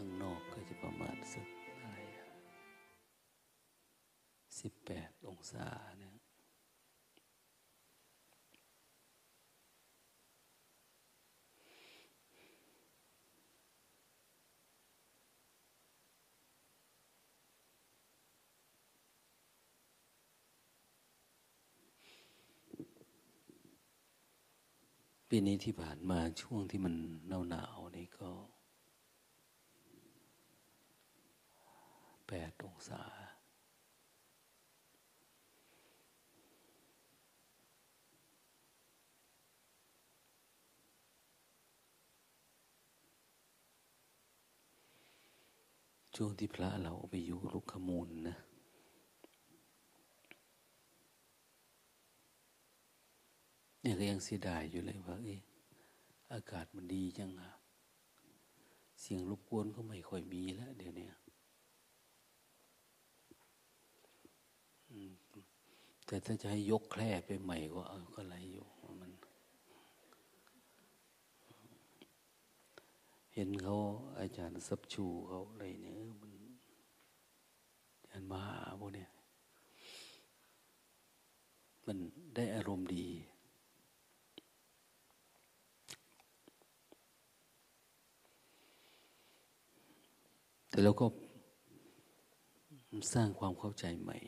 ้างนอกก็จะประมาณสักอะไรสิบแปดองศาเนี่ยปีนี้ที่ผ่านมาช่วงที่มันหนาวหนาวนี่ก็ แปดองศา ช่วงที่พระเราไปอยู่ลุกขมูลนะเนี่ยก็ยังเสียดายอยู่เลยว่าเออากาศมันดีจังอะเสียงรบกวนก็ไม่ค่อยมีแล้วเดี๋ยวนี้ แต่ถ้าจะให้ยกแคร่ไปใหม่ก็เอาก็ไรอยู่มัน เห็นเขาอาจารย์สับชูเขาอะไรเนี่ยมันอาจารย์มาพวกเนี่ยมันได้อารมณ์ดี แต่เราก็สร้างความเข้าใจใหม่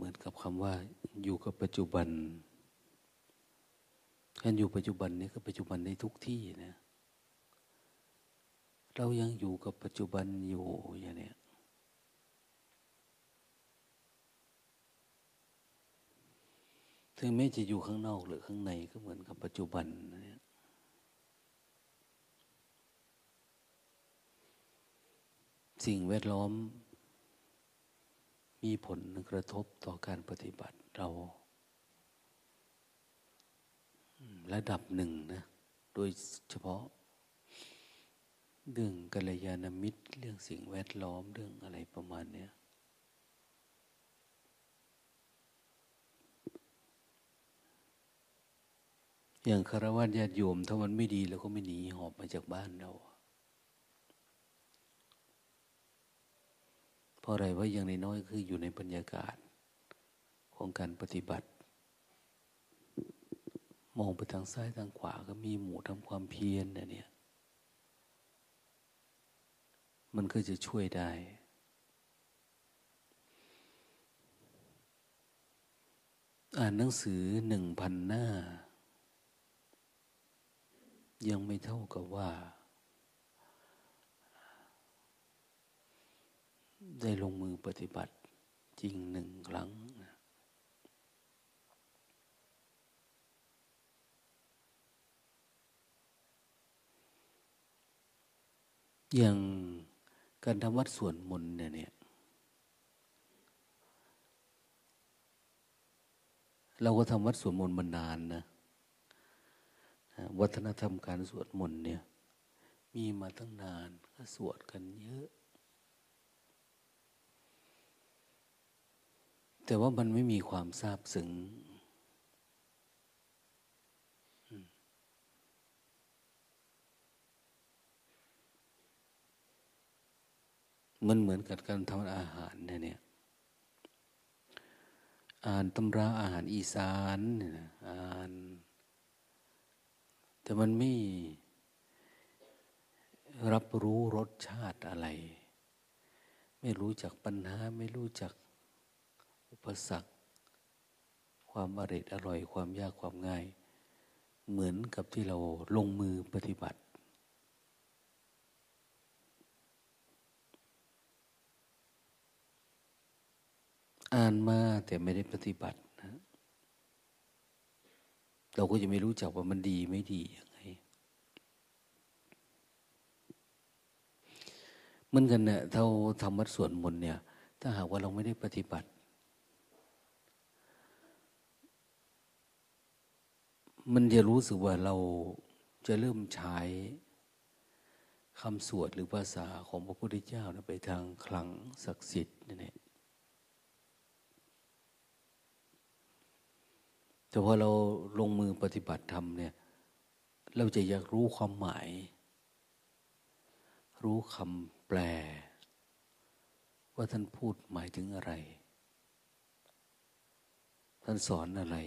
เหมือนกับคำว่า อยู่กับปัจจุบันการอยู่ปัจจุบันนี้ก็ปัจจุบันในทุกที่นะเรายังอยู่กับปัจจุบันอยู่อย่างนี้ถึงแม้จะอยู่ข้างนอกหรือข้างในก็เหมือนกับปัจจุบันนะสิ่งแวดล้อม มีผลกระทบต่อการปฏิบัติเรา ระดับหนึ่งนะ โดยเฉพาะ เรื่องกัลยาณมิตร เรื่องสิ่งแวดล้อมเรื่องอะไรประมาณเนี้ยอย่างคารวะญาติโยม ถ้ามันไม่ดีเราก็ไม่หนีหอบมาจากบ้านเรา เพราะอะไรว่าอย่างน้อยคืออยู่ในบรรยากาศ ของการปฏิบัติ มองไปทางซ้ายทางขวาก็มีหมู่ทำความเพียรเนี่ย มันก็จะช่วยได้ อ่านหนังสือหนึ่งพันหน้า ยังไม่เท่ากับว่า ได้ลงมือปฏิบัติจริงหนึ่งครั้ง อย่างการทำวัดส่วนมนเนี่ยเนี่ย เราก็ทำวัดสวดมนต์มานานนะวัฒนธรรมการสวดมนต์เนี่ย มีมาตั้งนานก็สวดกันเยอะ แต่ว่ามันไม่มีความทราบซึ้งมันเหมือนกับการทำอาหารเนี่ย อ่านตำราอาหารอีสานเนี่ยอ่าน แต่มันไม่รับรู้รสชาติอะไร ไม่รู้จักปัญหา ไม่รู้จัก ปสรรค ความอริดอร่อยความยากความง่าย เหมือนกับที่เราลงมือปฏิบัติ อ่านมาแต่ไม่ได้ปฏิบัติเราก็จะไม่รู้จักว่ามันดีไม่ดียังไงเหมือนกันเนี่ยเท่าทำวัดสวดมนต์เนี่ย ถ้าหากว่าเราไม่ได้ปฏิบัติ มันจะรู้สึกว่าเราจะเริ่มใช้คำสวดหรือภาษาของพระพุทธเจ้าไปทางคลังศักดิ์สิทธิ์นี่แต่พอเราลงมือปฏิบัติธรรมเนี่ย เราจะอยากรู้ความหมาย รู้คำแปล ว่าท่านพูดหมายถึงอะไร ท่านสอนอะไร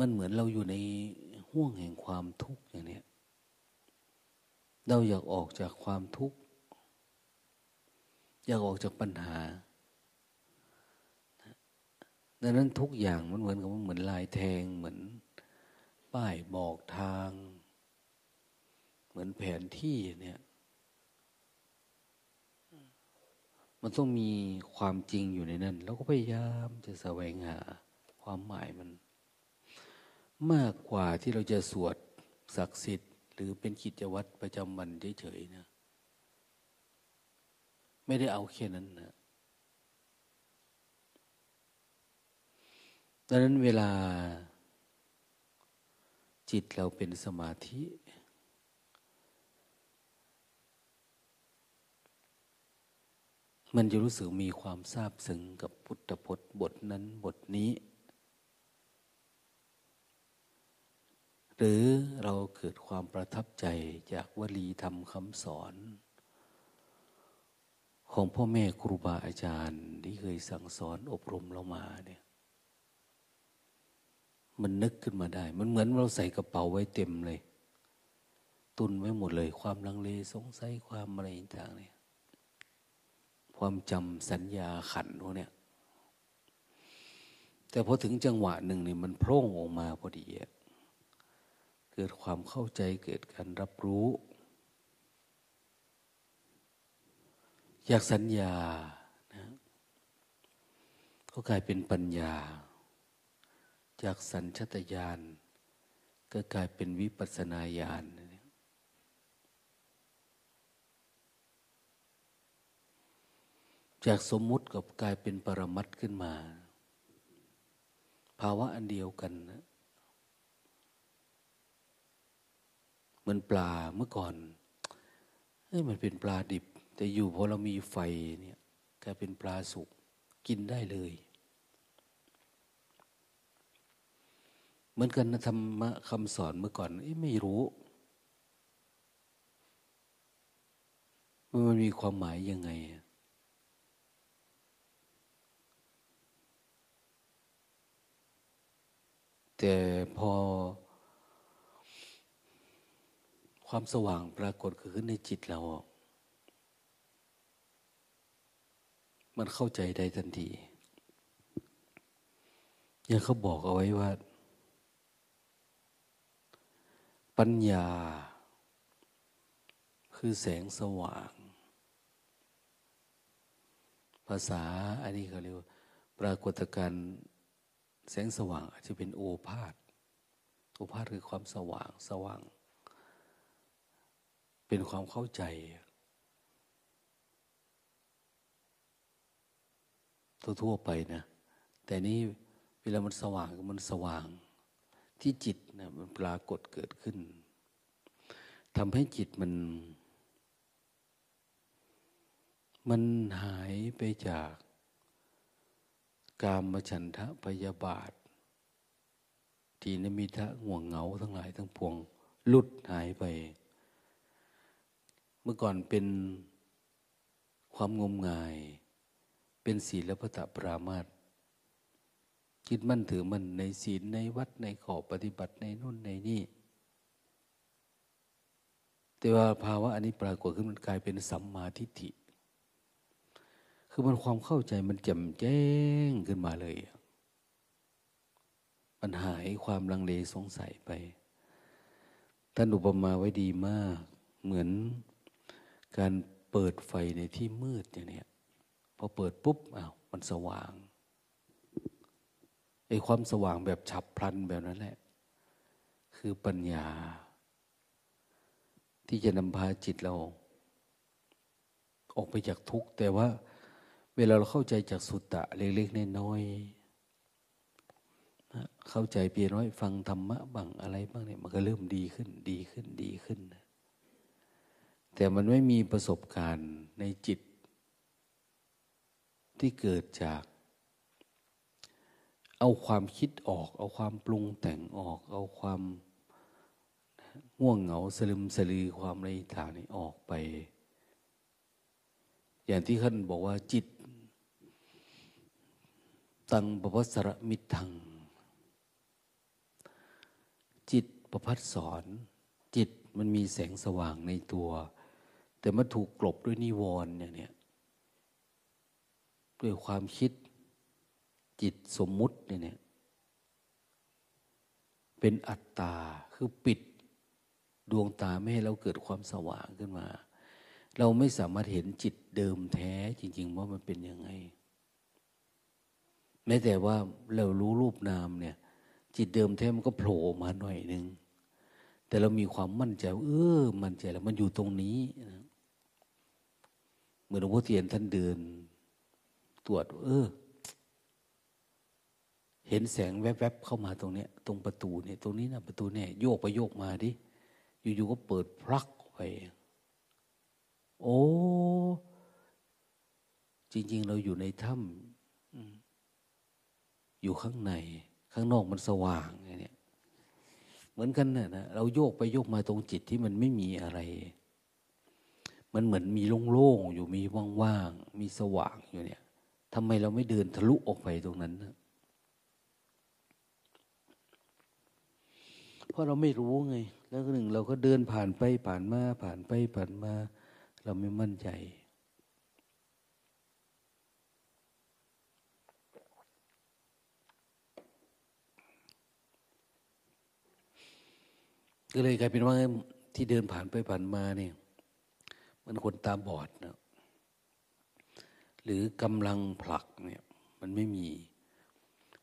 มันเหมือนเราอยู่ในห่วงแห่งความทุกข์อย่างนี้เราอยากออกจากความทุกข์ อยากออกจากปัญหา ดังนั้นทุกอย่างมันเหมือนกับเหมือนลายแทงเหมือนป้ายบอกทาง เหมือนแผนที่เนี่ย มันต้องมีความจริงอยู่ในนั้นเราก็พยายามจะแสวงหาความหมายมัน มากกว่าที่เราจะสวดศักดิ์สิทธิ์ หรือเป็นกิจวัตรประจำวันเฉยๆนะ ไม่ได้เอาแค่นั้นนะดังนั้นเวลาจิตเราเป็นสมาธิ มันจะรู้สึกมีความซาบซึ้งกับพุทธพจน์บทนั้นบทนี้ หรือเราเกิดความประทับใจจากวลีธรรมคำสอน ของพ่อแม่ครูบาอาจารย์ที่เคยสั่งสอนอบรมเรามาเนี่ยมันนึกขึ้นมาได้ มันเหมือนเราใส่กระเป๋าไว้เต็มเลย ตุนไว้หมดเลย ความลังเลสงสัยความอะไรต่างเนี่ย ความจำสัญญาขันพวกเนี้ยแต่พอถึงจังหวะหนึ่งเนี่ยมันโพร่งออกมาพอดีอะ เกิดความเข้าใจเกิดการรับรู้ อยากสัญญานะก็กลายเป็นปัญญา จากสัญชตาญาณก็กลายเป็นวิปัสนาญาณจากสมมุติกับกลายเป็นปรมัตขึ้นมา ภาวะอันเดียวกันนะ เหมือนปลาเมื่อก่อนเฮ้ยมันเป็นปลาดิบ แต่อยู่พอเรามีไฟเนี่ยกลายเป็นปลาสุกกินได้เลย เหมือนกันธรรมะคำสอนเมื่อก่อนไม่รู้มันมีความหมายยังไงแต่พอ ความสว่างปรากฏขึ้นในจิตเรา มันเข้าใจได้ทันที อย่างเขาบอกเอาไว้ว่า ปัญญา คือแสงสว่าง ภาษาอันนี้เขาเรียกว่าปรากฏการแสงสว่างอาจจะเป็นโอภาษโอภาษคือความสว่างสว่าง เป็นความเข้าใจ ทั่วๆไปนะ แต่นี้เวลามันสว่างมันสว่าง ที่จิตนะมันปรากฏเกิดขึ้นทำให้จิตมัน มันหายไปจากกามมฉันทะพยาบาท ทีนมิทะห่วงเหงาทั้งหลายทั้งปวง ลุดหายไป เมื่อก่อนเป็นความงมงาย เป็นศีลพระตปรามาตคิดมั่นถือมั่นในศีลในวัดในขอบปฏิบัติในนู่นในนี่แต่ว่าภาวะอันนี้ปรากฏขึ้นมันกลายเป็นสัมมาทิฏฐิ คือมันความเข้าใจมันแจ่มแจ้งขึ้นมาเลยมันหายความลังเลสงสัยไป ท่านอุปมาไว้ดีมาก เหมือน การเปิดไฟในที่มืดอย่างนี้พอเปิดปุ๊บอ้าวมันสว่างไอ้ความสว่างแบบฉับพลันแบบนั้นแหละ คือปัญญา ที่จะนำพาจิตเรา ออกไปจากทุกข์ แต่ว่า เวลาเราเข้าใจจากสุตตะเล็กๆน้อยๆเข้าใจเพียงน้อย ฟังธรรมะบ้างอะไรบ้างเนี่ยมันก็เริ่มดีขึ้น ดีขึ้นดีขึ้น แต่มันไม่มีประสบการณ์ในจิต ที่เกิดจาก เอาความคิดออก เอาความปรุงแต่งออก เอาความง่วงเหงาสลึมสลือความไรทางนี้ออกไป อย่างที่ท่านบอกว่าจิต ตังปวัสระมิทัง จิตประพัดสอน จิตมันมีแสงสว่างในตัว แต่มันถูกกลบด้วยนิวรณ์อย่างนี้ด้วยความคิดจิตสมมุติเนี่ยเป็นอัตตาคือปิดดวงตาไม่ให้เราเกิดความสว่างขึ้นมา เราไม่สามารถเห็นจิตเดิมแท้จริง ๆ ว่ามันเป็นยังไงแม้แต่ว่าเรารู้รูปนามเนี่ย จิตเดิมแท้มันก็โผล่มาหน่อยหนึ่งแต่เรามีความมั่นใจเออ มั่นใจแล้วมันอยู่ตรงนี้นะ เหมือนหลวงพ่อเทียนท่านเดิน ตรวจเออ เห็นแสงแวบๆเข้ามาตรงเนี้ย ตรงประตูเนี่ย ตรงนี้นะประตูเนี่ยโยกไปโยกมาดิ อยู่ๆก็เปิดพลักไปโอ้จริง ๆ เราอยู่ในถ้ำอยู่ข้างใน ข้างนอกมันสว่างไงเนี่ย เหมือนกันนะนะเราโยกไปโยกมาตรงจิตที่มันไม่มีอะไร มันเหมือนมีโล่งๆอยู่มีว่างๆมีสว่างอยู่เนี่ยทำไมเราไม่เดินทะลุออกไปตรงนั้นนะเพราะเราไม่รู้ไง แล้วหนึ่งเราก็เดินผ่านไปผ่านมาผ่านไปผ่านมา เราไม่มั่นใจ ก็เลยกลายเป็นว่าที่เดินผ่านไปผ่านมาเนี่ย มันคนตาบอดนะหรือกำลังผลักเนี่ยมันไม่มี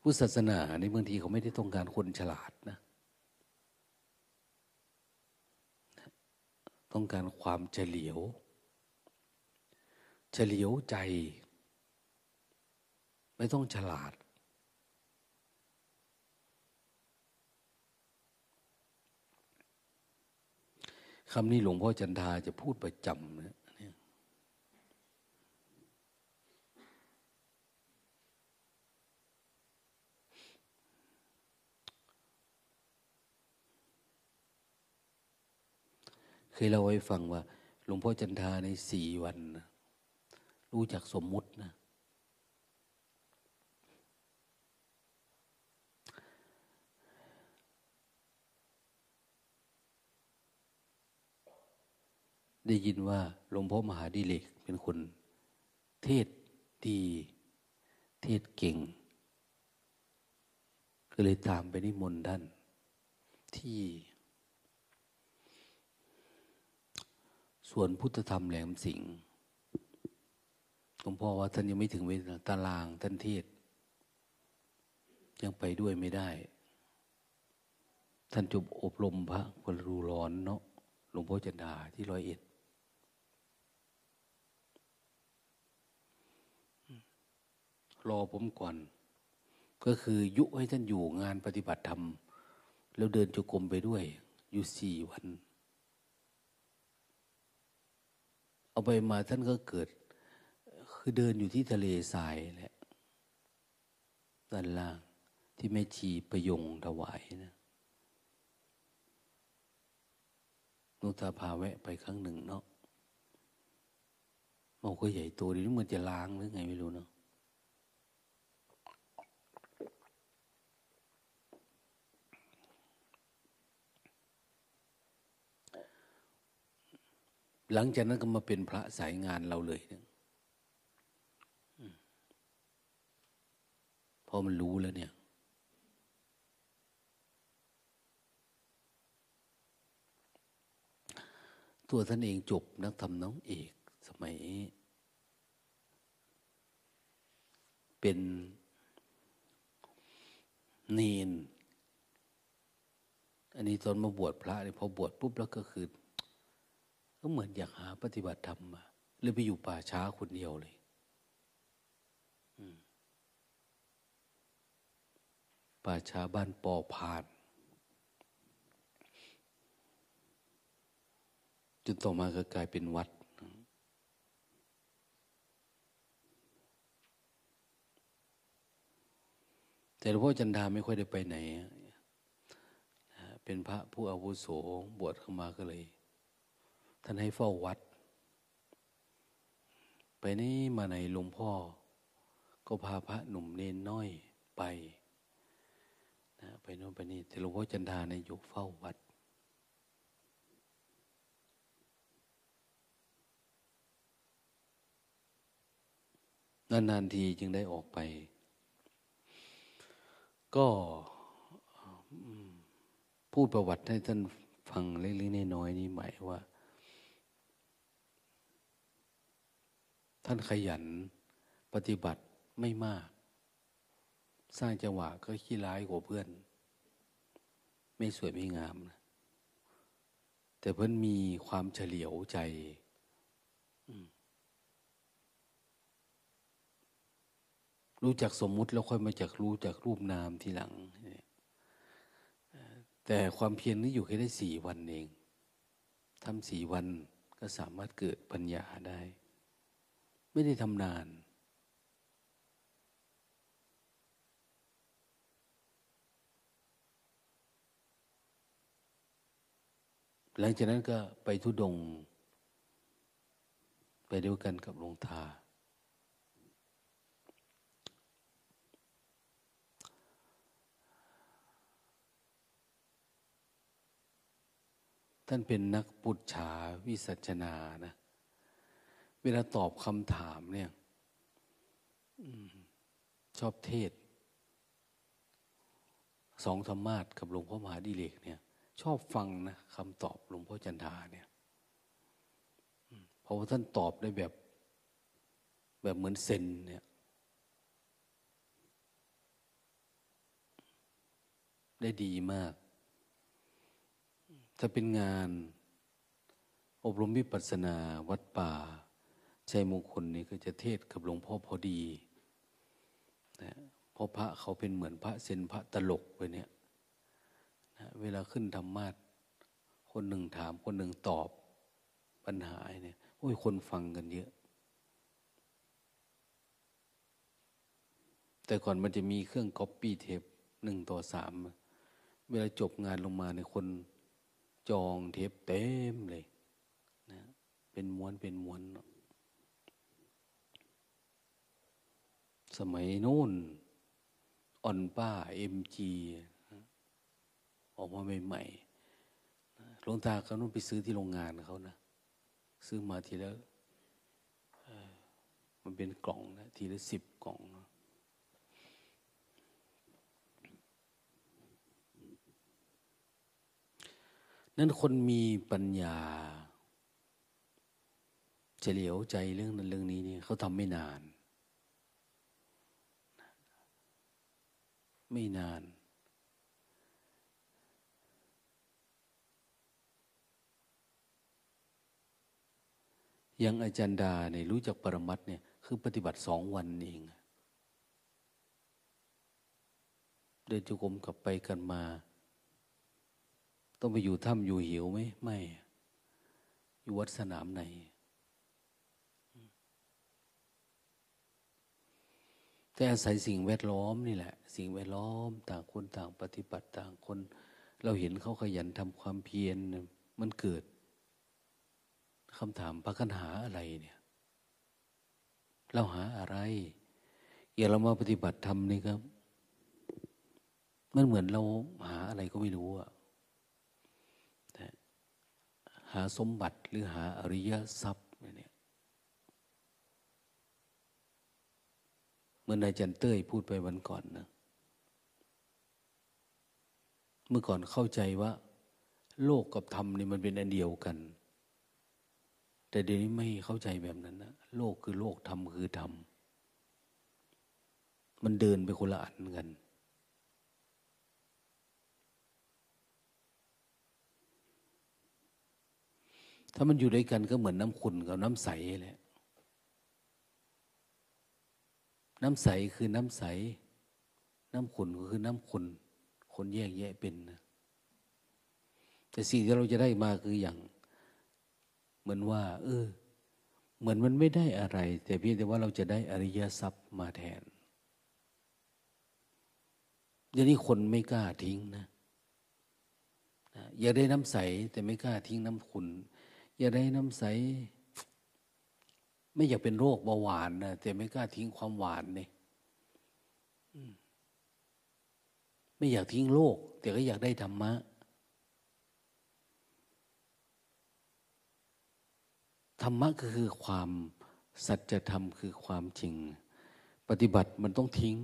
พุทธศาสนาในบางทีเขาไม่ได้ต้องการคนฉลาดนะ ต้องการความเฉลียว เฉลียวใจ ไม่ต้องฉลาด คำนี้หลวงพ่อจันทาจะพูดประจำนะเคยเล่าให้ฟังว่า หลวงพ่อจันทาในสี่วันนะรู้จักสมมุตินะ ได้ยินว่าหลวงพ่อมหาดิเลกเป็นคน เทศดี เทศเก่ง ก็เลยตามไปนิมนต์ท่าน ที่ส่วนพุทธธรรมแหลมสิงห์หลวงพ่อว่าท่านยังไม่ถึงเวลาตารางท่านเทศ ยังไปด้วยไม่ได้ ท่านจบอบรมพระคนรูร้อนเนาะหลวงพ่อจันดาที่ร้อยเอ็ด รอผมก่อน ก็คือยุให้ท่านอยู่งานปฏิบัติธรรม แล้วเดินจุกรมไปด้วย อยู่สี่วัน เอาไปมาท่านก็เกิด คือเดินอยู่ที่ทะเลทรายแหละด้านล่างที่แม่ชีประยงถวายนะนุตาพาแวะไปครั้งหนึ่งเนาะมันก็ใหญ่โตดีมันจะล้างหรือไงไม่รู้เนาะ หลังจากนั้นก็มาเป็นพระสายงานเราเลยเนี่ยพอมันรู้แล้วเนี่ย ตัวท่านเองจบนักธรรมน้องเอกสมัย เป็นเนน อันนี้ตอนมาบวชพระเนี่ยพอบวชปุ๊บแล้วก็คือ ก็เหมือนอยากหาปฏิบัติธรรมมาเลยไปอยู่ป่าช้าคนเดียวเลยป่าช้าบ้านปอพาน จนต่อมาก็กลายเป็นวัด แต่หลวงพ่อจันดาไม่ค่อยได้ไปไหน เป็นพระผู้อาวุโสบวชเข้ามาก็เลย ท่านให้เฝ้าวัด ไปนี่มาในหลวงพ่อ ก็พาพระหนุ่มเนนน้อยไปนะไปโน่นไปนี่แต่หลวงพ่อจันทาเนี่ยอยู่เฝ้าวัด นานๆทีจึงได้ออกไป ก็พูดประวัติให้ท่านฟังเล็กๆน้อยๆนี่หมายว่า ท่านขยันปฏิบัติไม่มาก สร้างจังหวะก็ขี้ร้ายกว่าเพื่อน ไม่สวยไม่งามนะแต่เพื่อนมีความเฉลียวใจรู้จักสมมุติแล้วค่อยมาจากรู้จากรูปนามทีหลัง แต่ความเพียรนี้อยู่แค่ได้สี่วันเองทำสี่วันก็สามารถเกิดปัญญาได้ ไม่ได้ทำนาน หลังจากนั้นก็ไปทุดง ไปด้วยกันกับหลวงตาท่านเป็นนักปุจฉาวิสัชนานะ เวลาตอบคำถามเนี่ยชอบเทศ สองธรรมาทกับหลวงพ่อมหาดิเลกเนี่ย ชอบฟังนะคำตอบหลวงพ่อจันทาเนี่ยเพราะว่าท่านตอบได้แบบ แบบเหมือนเซนเนี่ย ได้ดีมาก ถ้าเป็นงาน อบรมวิปัสสนาวัดป่า ชัยมงคลนี่ก็จะเทศกับหลวงพ่อพอดีนะเพราะพระเขาเป็นเหมือนพระเซนพระตลกไปเนี่ยนะเวลาขึ้นธรรมาทคนหนึ่งถามคนหนึ่งตอบปัญหาเนี่ยโอ้ยคนฟังกันเยอะ แต่ก่อนมันจะมีเครื่องก๊อปปี้เทปหนึ่งต่อสามเวลาจบงานลงมาในคนจองเทปเต็มเลยนะเป็นม้วนเป็นม้วน สมัยนู้นอ่อนป้าเอ็มจีออกมาใหม่ๆหลวงตาเขานู้นไปซื้อที่โรงงานเขานะ ซื้อมาทีละมันเป็นกล่องนะ ทีละสิบกล่องนะนั้นคนมีปัญญาเฉลียวใจเรื่องนั้นเรื่องนี้นี่เขาทำไม่นาน ไม่นาน ยังอาจารย์ดาเนี่ยรู้จักปรมัตเนี่ยคือปฏิบัติสองวันเอง เดินจุกรมกลับไปกันมา ต้องไปอยู่ถ้ำอยู่หิวไหมไม่ อยู่วัดสนามไหน แต่อาศัยสิ่งแวดล้อมนี่แหละ สิ่งแวดล้อม ต่างคนต่างปฏิบัติต่างคน เราเห็นเขาขยันทำความเพียรมันเกิดคำถามพักันหาอะไรเนี่ย เราหาอะไร อย่าเรามาปฏิบัติธรรมนี่ครับ มันเหมือนเราหาอะไรก็ไม่รู้อะหาสมบัติหรือหาอริยทรัพยเนี่ยเมื่อนายจันเต้ยพูดไปวันก่อนนะ เมื่อก่อนเข้าใจว่า โลกกับธรรมนี่มันเป็นอันเดียวกัน แต่เดี๋ยวนี้ไม่เข้าใจแบบนั้นนะโลกคือโลกธรรมคือธรรมมันเดินไปคนละอันกันถ้ามันอยู่ด้วยกันก็เหมือนน้ำขุ่นกับน้ำใสแหละ น้ำใสคือน้ำใส น้ำขุ่นก็คือน้ำขุ่นคนแยกแยะเป็นนะแต่สิ่งที่เราจะได้มาคืออย่าง เหมือนว่า เออ เหมือนมันไม่ได้อะไร แต่เพียงแต่ว่าเราจะได้อริยทรัพย์มาแทนเดี๋ยวนี้คนไม่กล้าทิ้งนะอยากได้น้ำใส แต่ไม่กล้าทิ้งน้ำขุนอยากได้น้ำใส ไม่อยากเป็นโรคเบาหวานนะแต่ไม่กล้าทิ้งความหวานเนี่ยไม่อยากทิ้งโลก แต่ก็อยากได้ธรรมะ ธรรมะก็คือความสัจธรรมคือความจริง ปฏิบัติมันต้องทิ้ง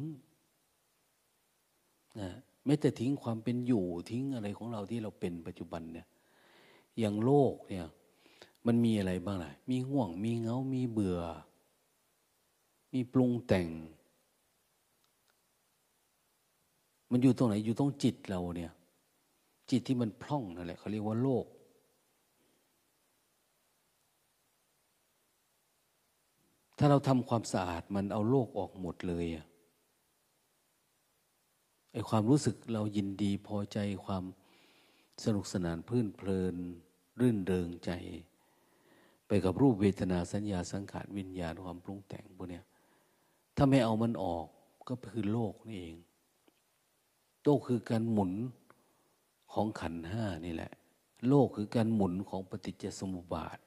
นะไม่แต่ทิ้งความเป็นอยู่ทิ้งอะไรของเราที่เราเป็นปัจจุบันเนี่ย อย่างโลกเนี่ย มันมีอะไรบ้างล่ะ มีห่วง มีเงา มีเบื่อ มีปรุงแต่ง มันอยู่ตรงไหน อยู่ตรงจิตเราเนี่ย จิตที่มันพร่องนั่นแหละเขาเรียกว่าโลก ถ้าเราทำความสะอาดมันเอาโลกออกหมดเลยอะไอความรู้สึกเรายินดีพอใจความสนุกสนาน พื้นเพลิน รื่นเริงใจ ไปกับรูปเวทนาสัญญาสังขารวิญญาณความปรุงแต่งพวกนี้ถ้าไม่เอามันออกก็คือโลกนี่เอง โลกคือการหมุนของขันห้านี่แหละ โลกคือการหมุนของปฏิจจสมุปบาท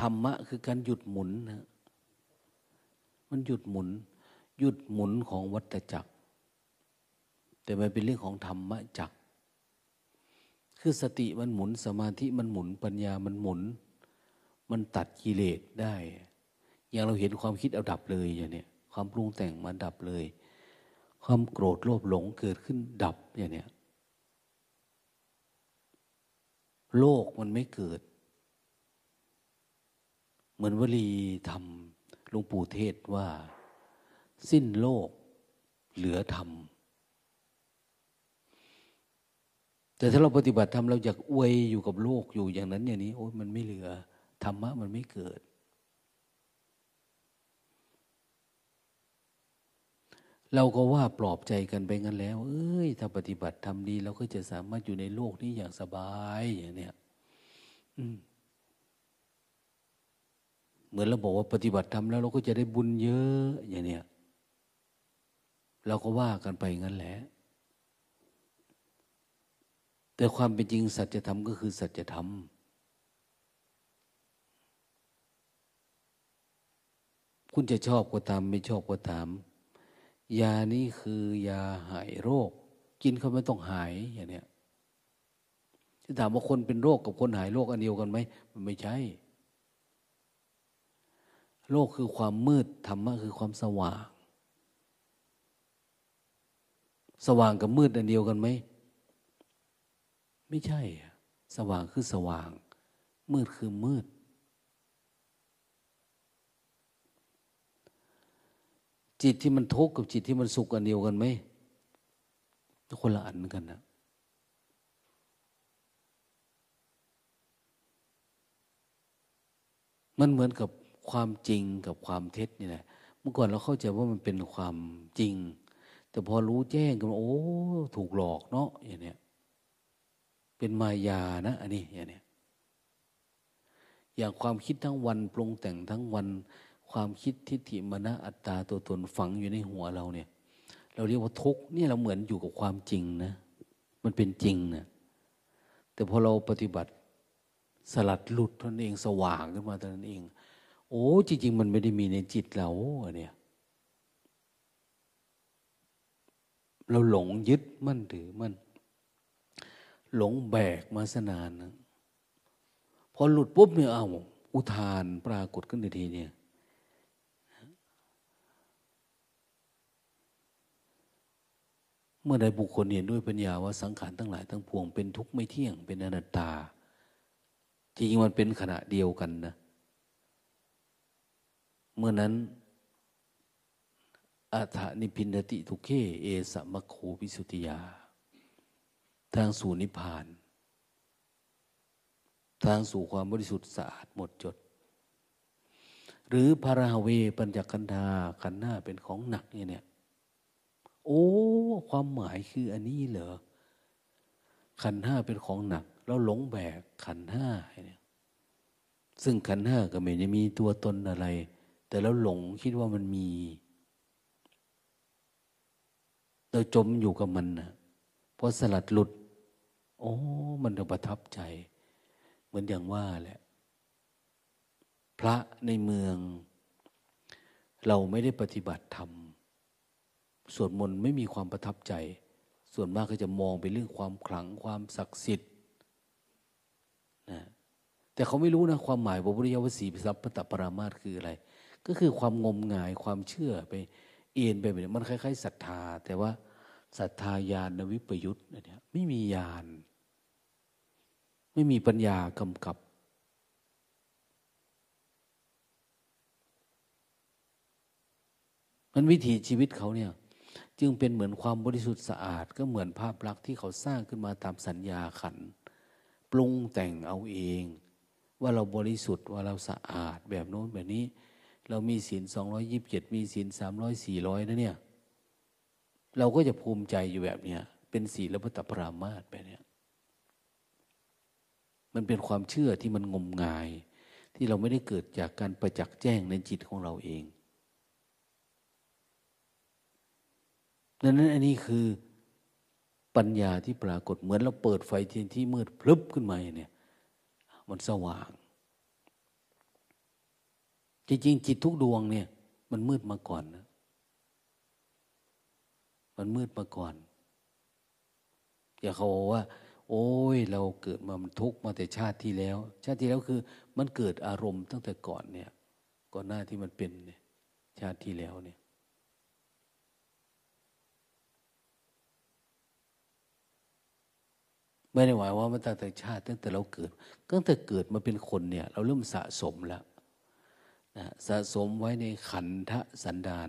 ธรรมะคือการหยุดหมุนนะมันหยุดหมุน หยุดหมุนของวัฏจักร แต่มันเป็นเรื่องของธรรมะจัก คือสติมันหมุนสมาธิมันหมุนปัญญามันหมุน มันตัดกิเลสได้ อย่างเราเห็นความคิดเอาดับเลยอย่างเนี้ยความปรุงแต่งมันดับเลย ความโกรธโลภหลงเกิดขึ้นดับอย่างเนี้ยโลกมันไม่เกิด เหมือนวลีธรรมหลวงปู่เทศว่า สิ้นโลกเหลือธรรม แต่ถ้าเราปฏิบัติทำเราอยากอวยอยู่กับโลกอยู่อย่างนั้น อย่างนี้ โอ้ยมันไม่เหลือธรรมะมันไม่เกิด เราก็ว่าปลอบใจกันไปงั้นแล้ว เอ้ย ถ้าปฏิบัติทำดีเราก็จะสามารถอยู่ในโลกนี้อย่างสบายอย่างเนี้ยเหมือนเราบอกว่าปฏิบัติทำแล้ว เราก็จะได้บุญเยอะอย่างเนี้ยเราก็ว่ากันไปงั้นแหละ แต่ความเป็นจริงสัจธรรมก็คือสัจธรรมคุณจะชอบก็ตามไม่ชอบก็ตาม ยานี้คือยาหายโรค กินเขาไม่ต้องหายอย่างเนี้ยจะถามว่าคนเป็นโรคกับคนหายโรคอันเดียวกันไหมมันไม่ใช่ โรคคือความมืดธรรมะคือความสว่าง สว่างกับมืดอันเดียวกันไหม ไม่ใช่ สว่างคือสว่าง มืดคือมืด จิตที่มันทุกข์กับจิตที่มันสุขกันเดียวกันไหมคนละอันกันนะมันเหมือนกับความจริงกับความเท็จนี่แหละเมื่อก่อนเราเข้าใจว่ามันเป็นความจริง แต่พอรู้แจ้งกันโอ้ ถูกหลอกเนาะอย่างเนี้ย เป็นมายานะ อันนี้อย่างนี้อย่างความคิดทั้งวันปรุงแต่งทั้งวัน ความคิดทิฏฐิมณะอัตตาตัวตนฝังอยู่ในหัวเราเนี่ย เราเรียกว่าทุกเนี่ยเราเหมือนอยู่กับความจริงนะ มันเป็นจริงนะแต่พอเราปฏิบัติสลัดหลุดตนเองสว่างขึ้นมาตนนั้นเอง โอ้ จริง ๆ มันไม่ได้มีในจิตเราเนี่ยเราหลงยึดมั่นถือมั่น หลงแบกมาสนานนะพอหลุดปุ๊บเนี่ยเอาอุทานปรากฏขึ้นในทีเนี่ยเมื่อใดบุคคลเห็นด้วยปัญญาว่าสังขารทั้งหลายทั้งปวงเป็นทุกข์ไม่เที่ยงเป็นอนัตตา จริงๆมันเป็นขณะเดียวกันนะ เมื่อนั้นอัฏฐนิพินติทุเคเอสมะโควิสุติยา ทางสู่นิพพาน ทางสู่ความบริสุทธิ์สะอาดหมดจด หรือพาราเวปัญจคันธาขันหน้าเป็นของหนักเนี่ย โอ้ ความหมายคืออันนี้เหรอขันห้าเป็นของหนัก แล้วหลงแบกขันห้าเนี่ยซึ่งขันห้าก็ไม่ได้มีตัวตนอะไร แต่แล้วหลงคิดว่ามันมี เราจมอยู่กับมันนะพอสลัดหลุด โอ้มันประทับใจ เหมือนอย่างว่าแหละ พระในเมือง เราไม่ได้ปฏิบัติธรรมสวดมนต์ไม่มีความประทับใจ ส่วนมากก็จะมองไปเรื่องความขลังความศักดิ์สิทธิ์นะแต่เขาไม่รู้นะความหมายบริยวสีสัพพตปรามาตคืออะไร ก็คือความงมงายความเชื่อไปเอ็นไปแบบนี้มันคล้ายๆศรัทธา แต่ว่าศรัทธาญาณวิปยุทธ์เนี่ยไม่มีญาณ ไม่มีปัญญากำกับ มันวิถีชีวิตเขาเนี่ย จึงเป็นเหมือนความบริสุทธิ์สะอาด ก็เหมือนภาพลักษณ์ที่เขาสร้างขึ้นมาตามสัญญาขัน ปรุงแต่งเอาเอง ว่าเราบริสุทธิ์ว่าเราสะอาดแบบโน้นแบบนี้ เรามีศีลสองร้อยยิบเจ็ดมีศีลสามร้อยสี่ร้อยนะเนี่ย เราก็จะภูมิใจอยู่แบบเนี้ยเป็นศีลพระตปรามาตแบบเนี้ย มันเป็นความเชื่อที่มันงมงาย ที่เราไม่ได้เกิดจากการประจักษ์แจ้งในจิตของเราเองดังนั้นอันนี้คือปัญญาที่ปรากฏเหมือนเราเปิดไฟเทียนที่มืดพลึบขึ้นมาเนี่ย มันสว่าง จริงๆจิตทุกดวงเนี่ย มันมืดมาก่อนนะมันมืดมาก่อน อย่าเขาบอกว่า โอ้ยเราเกิดมามันทุกข์มาแต่ชาติที่แล้ว ชาติที่แล้วคือ มันเกิดอารมณ์ตั้งแต่ก่อนเนี่ย ก่อนหน้าที่มันเป็นเนี่ย ชาติที่แล้วเนี่ย ไม่ได้หมายว่ามันตั้งแต่ชาติตั้งแต่เราเกิดตั้งแต่เกิดมาเป็นคนเนี่ย เราเริ่มสะสมแล้วนะสะสมไว้ในขันธสันดาน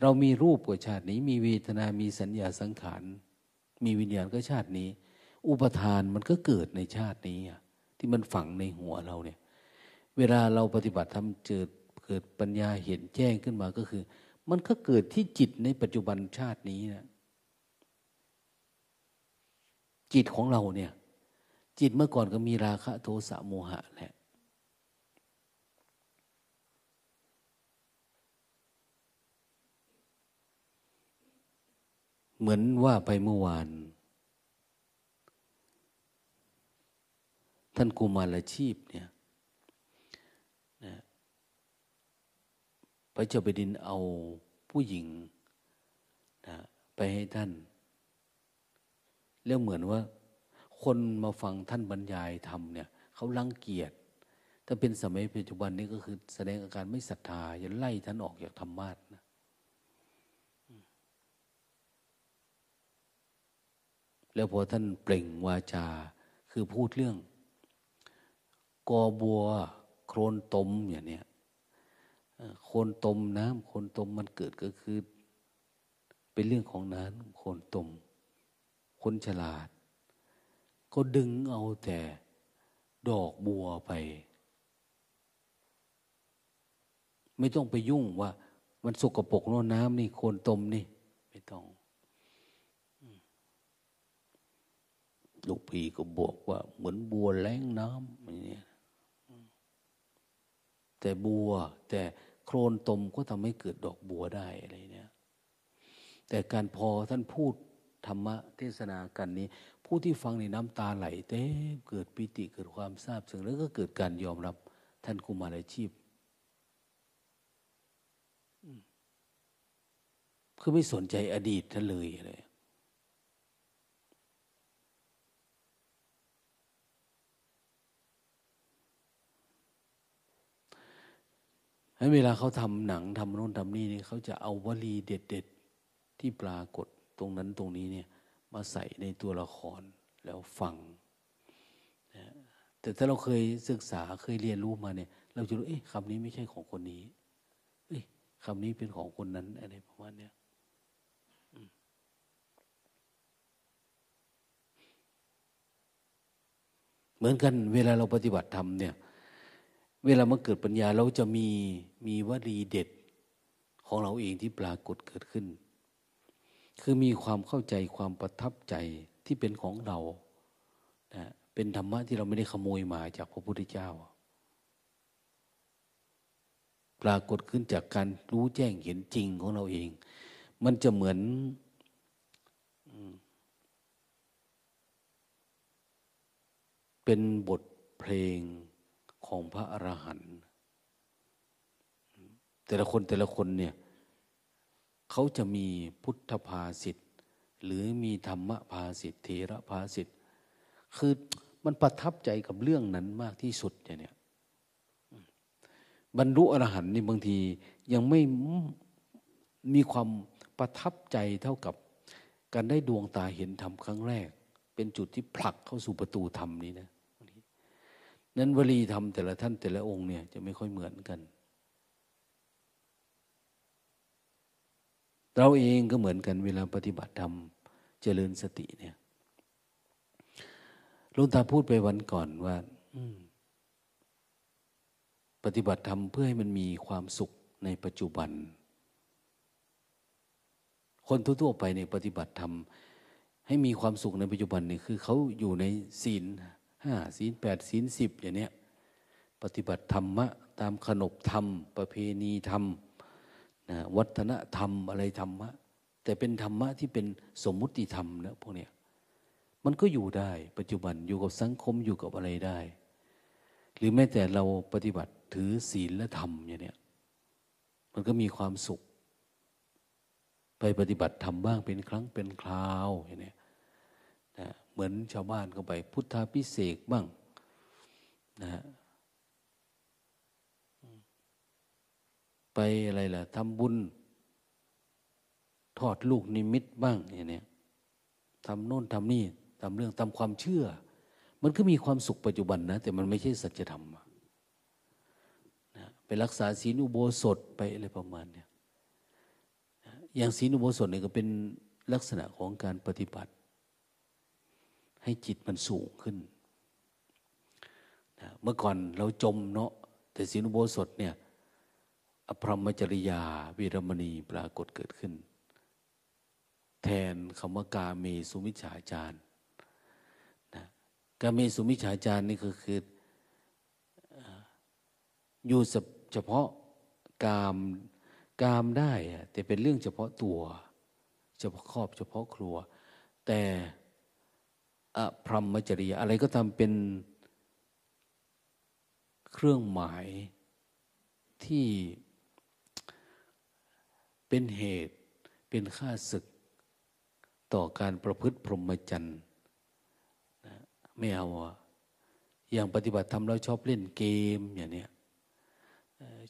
เรามีรูปกว่าชาตินี้ มีเวทนา มีสัญญาสังขาร มีวิญญาณก็ชาตินี้ อุปทานมันก็เกิดในชาตินี้ที่มันฝังในหัวเราเนี่ย เวลาเราปฏิบัติทำเจิดเกิดปัญญาเห็นแจ้งขึ้นมาก็คือ มันก็เกิดที่จิตในปัจจุบันชาตินี้นะจิตของเราเนี่ย จิตเมื่อก่อนก็มีราคะโทสะโมหะแหละเหมือนว่าไปเมื่อวาน ท่านกุมารชีพเนี่ยนะพระเจ้าไปดินเอาผู้หญิงนะไปให้ท่าน แล้วเหมือนว่า คนมาฟังท่านบรรยายธรรมเนี่ยเขาลังเกียจถ้าเป็นสมัยปัจจุบันนี้ก็คือแสดงอาการไม่ศรัทธาจะไล่ท่านออกจากธรรมะนะแล้วพอท่านเปล่งวาจาคือพูดเรื่อง กอบัว โครนตมอย่างเนี้ยโคนตมน้ำโคนตมมันเกิดก็คือ เป็นเรื่องของน้ำโคนตม คนฉลาด ก็ดึงเอาแต่ดอกบัวไป ไม่ต้องไปยุ่งว่า มันสกปรกโน่นน้ำนี่โคนตมนี่ ไม่ต้องลูกพีก็บอกว่า เหมือนบัวแล้งน้ำอย่างนี้ แต่บัว แต่โครนตมก็ทำให้เกิดดอกบัวได้อะไรเนี่ย แต่การพอท่านพูดธรรมะเทศนากันนี้ ผู้ที่ฟังในน้ำตาไหลเต้เกิดปิติเกิดความทราบซึ้งแล้วก็เกิดการยอมรับ ท่านกุมารอาชีพคือไม่สนใจอดีตท่านเลยอะไรให้เวลาเขาทำหนังทำโน่นทำนี่เนี่ยเขาจะเอาวลีเด็ด ๆ ที่ปรากฏตรงนั้นตรงนี้เนี่ยมาใส่ในตัวละครแล้วฟังนะแต่ถ้าเราเคยศึกษาเคยเรียนรู้มาเนี่ย เราจะรู้เอ๊ะคำนี้ไม่ใช่ของคนนี้ เอ้ยคำนี้เป็นของคนนั้นอะไรประมาณเนี้ยเหมือนกันเวลาเราปฏิบัติธรรมเนี่ย เวลามาเกิดปัญญาเราจะมีมีวลีเด็ดของเราเองที่ปรากฏเกิดขึ้น คือมีความเข้าใจความประทับใจที่เป็นของเรานะเป็นธรรมะที่เราไม่ได้ขโมยมาจากพระพุทธเจ้า ปรากฏขึ้นจากการรู้แจ้งเห็นจริงของเราเอง มันจะเหมือนเป็นบทเพลง ของพระอรหันต์แต่ละคนแต่ละคนเนี่ยเขาจะมีพุทธภาษิตหรือมีธรรมภาษิตเทระภาษิตคือมันประทับใจกับเรื่องนั้นมากที่สุดเนี่ยบรรลุอรหันต์นี่บางทียังไม่มีความประทับใจเท่ากับการได้ดวงตาเห็นธรรมครั้งแรก เป็นจุดที่ผลักเข้าสู่ประตูธรรมนี้นะ นั้นวลีธรรมแต่ละท่านแต่ละองค์เนี่ยจะไม่ค่อยเหมือนกัน เราเองก็เหมือนกันเวลาปฏิบัติธรรมเจริญสติเนี่ยลุงตาพูดไปวันก่อนว่าปฏิบัติธรรมเพื่อให้มันมีความสุขในปัจจุบัน คนทั่วๆไปในปฏิบัติธรรมให้มีความสุขในปัจจุบันนี่คือเขาอยู่ในศีล ห้าศีลแปดศีลสิบอย่างเนี้ยปฏิบัติธรรมะ ตามขนบธรรม ประเพณีธรรมนะวัฒนธรรมอะไรธรรมะ แต่เป็นธรรมะที่เป็นสมมุติธรรมนะพวกเนี้ยมันก็อยู่ได้ ปัจจุบันอยู่กับสังคมอยู่กับอะไรได้ หรือแม้แต่เราปฏิบัติถือศีลและธรรมอย่างเนี้ยมันก็มีความสุข ไปปฏิบัติธรรมบ้างเป็นครั้งเป็นคราวอย่างเนี้ย เหมือนชาวบ้านเข้าไป พุทธาพิเศษบ้างนะไปอะไรล่ะทำบุญ ทอดลูกนิมิตบ้างอย่างเนี้ยทำโน่นทำนี่ทำเรื่องทำความเชื่อ มันก็มีความสุขปัจจุบันนะ แต่มันไม่ใช่สัจธรรมนะไปรักษาศีลอุโบสถไปอะไรประมาณเนี้ยอย่างศีลอุโบสถเนี่ยก็เป็นลักษณะของการปฏิบัติ ให้จิตมันสูงขึ้นนะเมื่อก่อนเราจมเนาะแต่ศีลอุโบสถเนี่ยอภรมจริยาวีรมณีปรากฏเกิดขึ้น แทนคำว่ากาเมสุมิชาจารนะกาเมสุมิชาจารนี่ก็คืออยู่เฉพาะกามกามได้แต่เป็นเรื่องเฉพาะตัว เฉพาะครอบเฉพาะครัว แต่ อพรหมจริยาอะไรก็ทำเป็นเครื่องหมายที่เป็นเหตุเป็นค่าศึก ต่อการประพฤติพรหมจรรย์นะไม่เอาอะอย่างปฏิบัติธรรมเราชอบเล่นเกมอย่างเนี้ย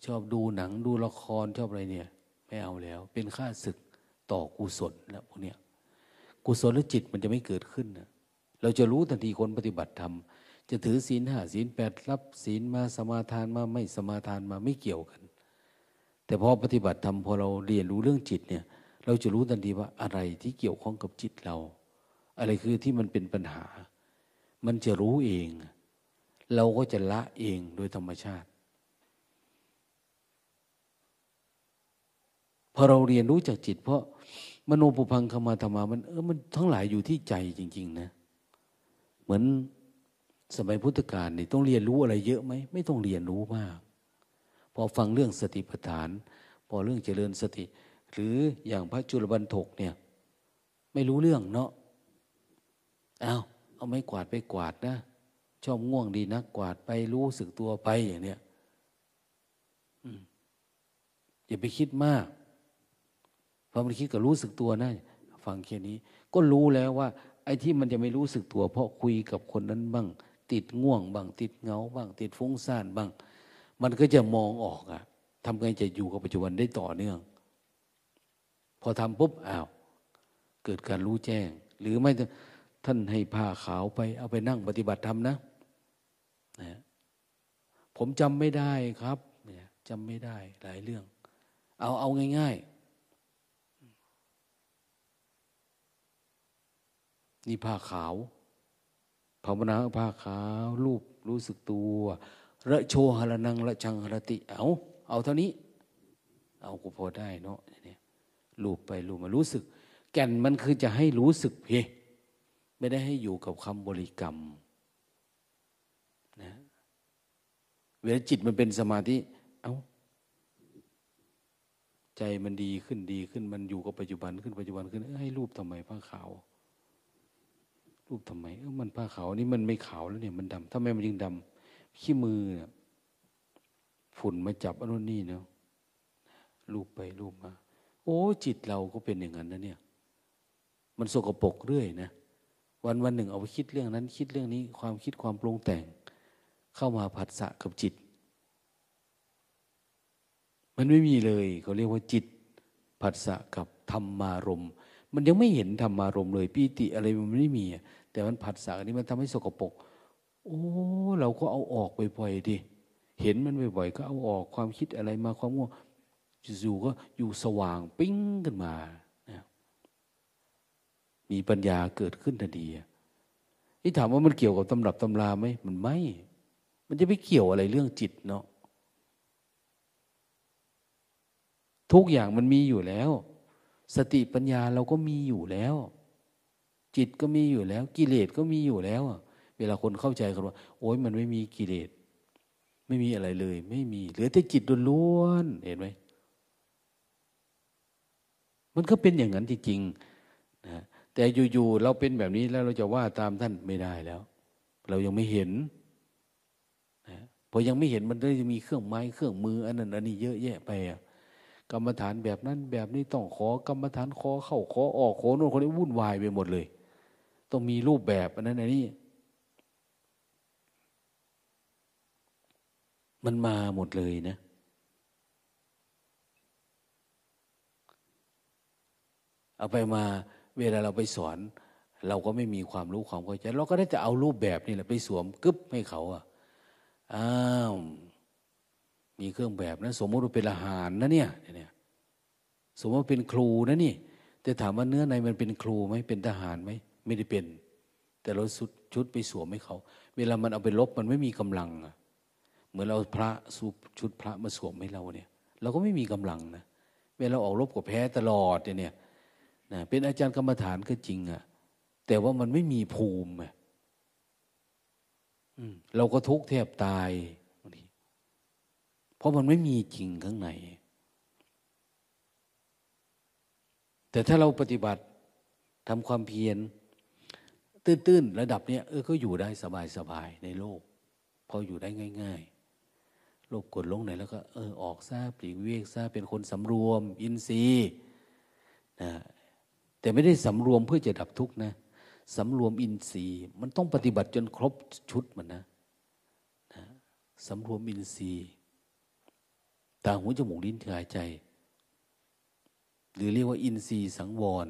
ชอบดูหนังดูละครชอบอะไรเนี่ย ไม่เอาแล้ว เป็นค่าศึกต่อกุศลแล้วพวกเนี้ยกุศลและจิตมันจะไม่เกิดขึ้นนะ เราจะรู้ทันทีคนปฏิบัติธรรมจะถือศีลห้าศีลแปดรับศีลมาสมาทานมาไม่สมาทานมาไม่เกี่ยวกัน แต่พอปฏิบัติธรรมพอเราเรียนรู้เรื่องจิตเนี่ย เราจะรู้ทันทีว่าอะไรที่เกี่ยวข้องกับจิตเรา อะไรคือที่มันเป็นปัญหา มันจะรู้เอง เราก็จะละเองโดยธรรมชาติ พอเราเรียนรู้จากจิต เพราะมโนปุพังคมาธรรมามันเออมันทั้งหลายอยู่ที่ใจจริง ๆ นะเมือนสมัยพุทธกาลนี่ต้องเรียนรู้อะไรเยอะไหมไม่ต้องเรียนรู้มาก พอฟังเรื่องสติปัฏฐาน พอเรื่องเจริญสติ หรืออย่างพระจุลบันทกเนี่ยไม่รู้เรื่องเนาะเอาเอาไม้กวาดไปกวาดนะชอบง่วงดีนักกวาดไปรู้สึกตัวไปอย่างเนี้ยอย่าไปคิดมากพอมันคิดก็รู้สึกตัวนะฟังแค่นี้ ก็รู้แล้วว่า ไอ้ที่มันจะไม่รู้สึกตัว เพราะคุยกับคนนั้นบ้าง ติดง่วงบ้าง ติดเงาบ้าง ติดฟุ้งซ่านบ้าง มันก็จะมองออกอะทำไงจะอยู่กับปัจจุบันได้ต่อเนื่อง พอทำปุ๊บอ้าวเกิดการรู้แจ้ง หรือไม่ท่านให้ผ้าขาวไป เอาไปนั่งปฏิบัติธรรมนะนะผมจำไม่ได้ครับจำไม่ได้หลายเรื่อง เอาเอาง่าย ๆ นี่ผ้าขาวภาวนาผ้าขาวรูปรู้สึกตัวระโชหรนังระชังหรติ เอาเอาเท่านี้ เอากูพอได้เนาะเนี่ยลูบไปลูบมารู้สึก แก่นมันคือจะให้รู้สึกเพไม่ได้ให้อยู่กับคำบริกรรมนะเวลาจิตมันเป็นสมาธิ เอา้าใจมันดีขึ้นดีขึ้นมันอยู่กับปัจจุบันขึ้นปัจจุบันขึ้นให้รูปทำไมผ้าขาว รูปทำไม เออมันผ้าขาวนี่มันไม่ขาวแล้วเนี่ยมันดำทำไมมันยังดำขี้มือเนี่ยฝุ่นมาจับอันนู้นนี่เนาะรูปไปรูปมา โอ้จิตเราก็เป็นอย่างนั้นนะเนี่ย มันสกปรกเรื่อยนะวันวันหนึ่งเอาไปคิดเรื่องนั้น คิดเรื่องนี้ ความคิดความปรุงแต่ง เข้ามาผัสสะกับจิต มันไม่มีเลยเขาเรียกว่าจิตผัสสะกับธรรมารมมันยังไม่เห็นธรรมารมเลยปีติอะไรมันไม่มี แต่มันผัสสะนี้มันทำให้สกปรกโอ้เราก็เอาออกบ่อยๆดิเห็นมันบ่อยๆก็เอาออกความคิดอะไรมาความง่วงอยู่ก็อยู่สว่างปิ้งขึ้นมามีปัญญาเกิดขึ้นทันทีที่ถามว่ามันเกี่ยวกับตำรับตำราไหมมันไม่ มันจะไปเกี่ยวอะไรเรื่องจิตเนาะทุกอย่างมันมีอยู่แล้ว สติปัญญาเราก็มีอยู่แล้ว จิตก็มีอยู่แล้ว กิเลสก็มีอยู่แล้วเวลาคนเข้าใจกันว่า โอ้ยมันไม่มีกิเลสไม่มีอะไรเลย ไม่มี เหลือแต่จิตล้วนเห็นไหมมันก็เป็นอย่างนั้นจริงๆนะแต่อยู่ๆเราเป็นแบบนี้แล้วเราจะว่าตามท่านไม่ได้แล้ว เรายังไม่เห็นนะพอยังไม่เห็นมันได้จะมีเครื่องไม้เครื่องมืออันนั้นอันนี้เยอะแยะไปอะกรรมฐานแบบนั้นแบบนี้ต้องขอกรรมฐานขอเข้าขอออกขอโน่นคนนี้วุ่นวายไปหมดเลย ต้องมีรูปแบบอันนั้นอันนี้ มันมาหมดเลยนะ เอาไปมาเวลาเราไปสอน เราก็ไม่มีความรู้ความเข้าใจเราก็ได้แต่เอารูปแบบนี่แหละไปสวมกึ๊บให้เขาอะอ้าวมีเครื่องแบบนะสมมติว่าเป็นอาหารนะเนี่ยเนี่ยสมมติว่าเป็นครูนะนี่แต่ถามว่าเนื้อในมันเป็นครูไหมเป็นทหารไหม ไม่ได้เป็น แต่เราชุดชุดไปสวมให้เขา เวลามันเอาไปลบมันไม่มีกำลังอะเหมือนเราพระสูชุดพระมาสวมให้เราเนี่ย เราก็ไม่มีกำลังนะเวลาออกรบก็แพ้ตลอดเนี่ยนะเป็นอาจารย์กรรมฐานก็จริงอะแต่ว่ามันไม่มีภูมิเราก็ทุกข์แทบตายบางทีเพราะมันไม่มีจริงข้างใน แต่ถ้าเราปฏิบัติทำความเพียร ตื้นๆระดับเนี้ยเออก็อยู่ได้สบายๆในโลกพออยู่ได้ง่าย ๆ โลกกดลงไหนแล้วก็เออออกซาปลีกเวกซาเป็นคนสำรวม อินทรีย์นะแต่ไม่ได้สำรวมเพื่อจะดับทุกข์นะสำรวมอินทรีย์ มันต้องปฏิบัติจนครบชุดมันนะนะสำรวมอินทรีย์ตาหูจมูกลิ้นกายใจ หรือเรียกว่าอินทรีย์สังวร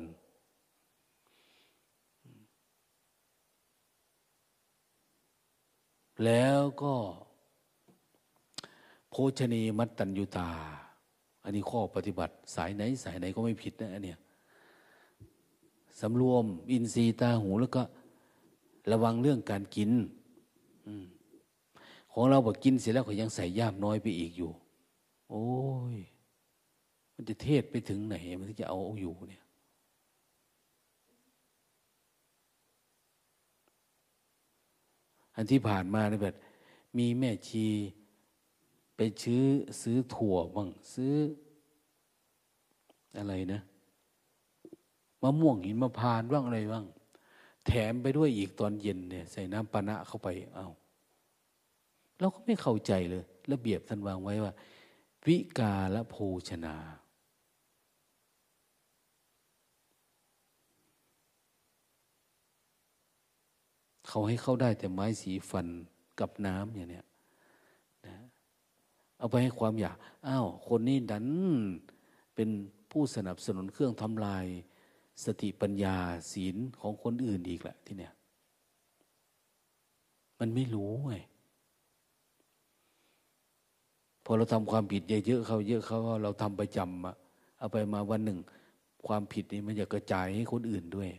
แล้วก็โภชนีมัตตัญญุตา อันนี้ข้อปฏิบัติสายไหนสายไหนก็ไม่ผิดนะอันเนี้ยสำรวมอินทรีย์ตาหูแล้วก็ ระวังเรื่องการกินของเราบอกกินเสร็จแล้วก็ยังใส่ย่ามน้อยไปอีกอยู่ โอ้ย มันจะเทศไปถึงไหน มันจะเอาอยู่เนี่ย อันที่ผ่านมาเนี่ยแบบ มีแม่ชีไปซื้อซื้อถั่วบ้างซื้อ อะไรนะมะม่วงหินมะพานบ้างอะไรบ้าง แถมไปด้วยอีกตอนเย็นเนี่ย ใส่น้ำปานะเข้าไปเอาเราก็ไม่เข้าใจเลย ระเบียบท่านวางไว้ว่า วิกาละโภชนา เขาให้เข้าได้แต่ไม้สีฟันกับน้ำอย่างเนี้ยนะเอาไปให้ความอยากอ้าวคนนี้ดันเป็นผู้สนับสนุนเครื่องทำลาย สติปัญญาศีลของคนอื่นอีกแหละที่เนี่ย มันไม่รู้ไงพอเราทำความผิดเยอะๆเขาเยอะเขาเราทำประจำอะเอาไปมาวันหนึ่ง ความผิดนี้มันจะกระจายให้คนอื่นด้วย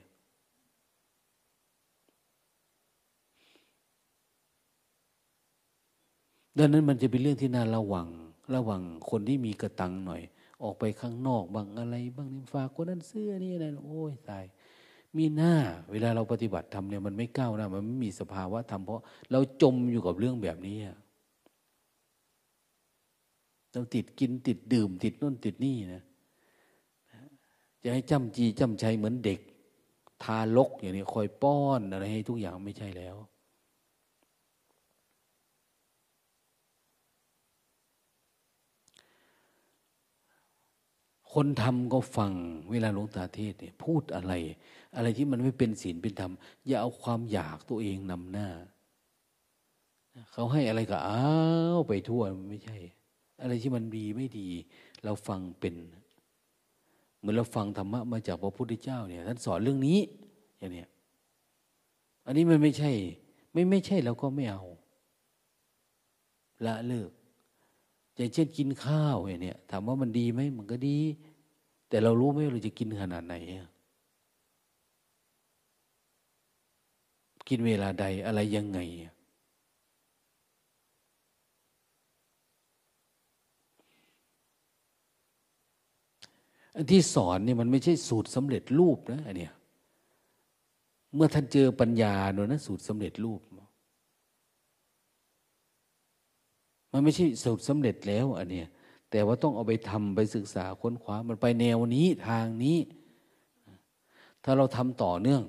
ดังนั้นมันจะเป็นเรื่องที่น่าระวัง ระวังคนที่มีกระตังหน่อย ออกไปข้างนอกบางอะไรบางนี่ฝากคนนั้นเสื้อนี่อะไรโอ้ยตาย มีหน้า เวลาเราปฏิบัติทำเนี่ยมันไม่ก้าวหน้ามันไม่มีสภาวะธรรมเพราะเราจมอยู่กับเรื่องแบบนี้เราติดกินติดดื่ม ติดนู่นติดนี่นะจะให้จำจีจำชัยเหมือนเด็ก ทารกอย่างนี้คอยป้อนอะไรให้ทุกอย่างไม่ใช่แล้ว คนทำก็ฟังเวลาหลวงตาเทศเนี่ยพูดอะไร อะไรที่มันไม่เป็นศีลเป็นธรรม อย่าเอาความอยากตัวเองนำหน้า เขาให้อะไรก็อ้าวไปทั่วไม่ใช่ อะไรที่มันดีไม่ดี เราฟังเป็น เหมือนเราฟังธรรมะมาจากพระพุทธเจ้าเนี่ยท่านสอนเรื่องนี้อย่างเนี้ยอันนี้มันไม่ใช่ ไม่ไม่ใช่เราก็ไม่เอา ละเลิก อย่างเช่นกินข้าวอย่างเนี้ยถามว่ามันดีไหมมันก็ดี แต่เรารู้ไหมเราจะกินขนาดไหนกินเวลาใดอะไรยังไง อันที่สอนเนี่ยมันไม่ใช่สูตรสำเร็จรูปนะอันเนี้ยเมื่อท่านเจอปัญญาโดยนะสูตรสำเร็จรูป มันไม่ใช่สูตรสำเร็จแล้วอันเนี้ยแต่ว่าต้องเอาไปทำไปศึกษาค้นคว้ามันไปแนวนี้ทางนี้ ถ้าเราทำต่อเนื่อง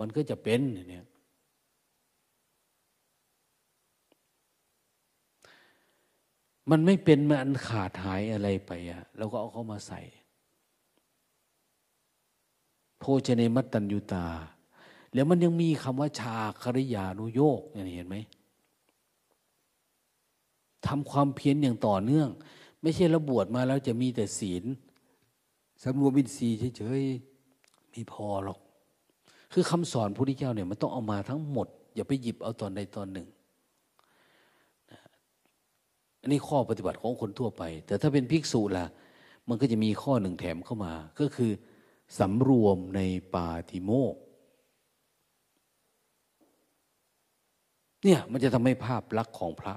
มันก็จะเป็นเนี่ยมันไม่เป็นมันขาดหายอะไรไปอะเราก็เอาเข้ามาใส่โภชเนมัตตัญยุตา แล้วมันยังมีคำว่าชาคริยานุโยกเห็นไหม ทำความเพียรอย่างต่อเนื่อง ไม่ใช่ระบวชมาแล้วจะมีแต่ศีลสำรวมอินทรีย์เฉยๆมีพอหรอก คือคำสอนพระพุทธเจ้าเนี่ยมันต้องเอามาทั้งหมด อย่าไปหยิบเอาตอนใดตอนหนึ่งอันนี้ข้อปฏิบัติของคนทั่วไป แต่ถ้าเป็นภิกษุล่ะ มันก็จะมีข้อหนึ่งแถมเข้ามา ก็คือสำรวมในปาติโมกเนี่ยมันจะทำให้ภาพลักษณ์ของพระ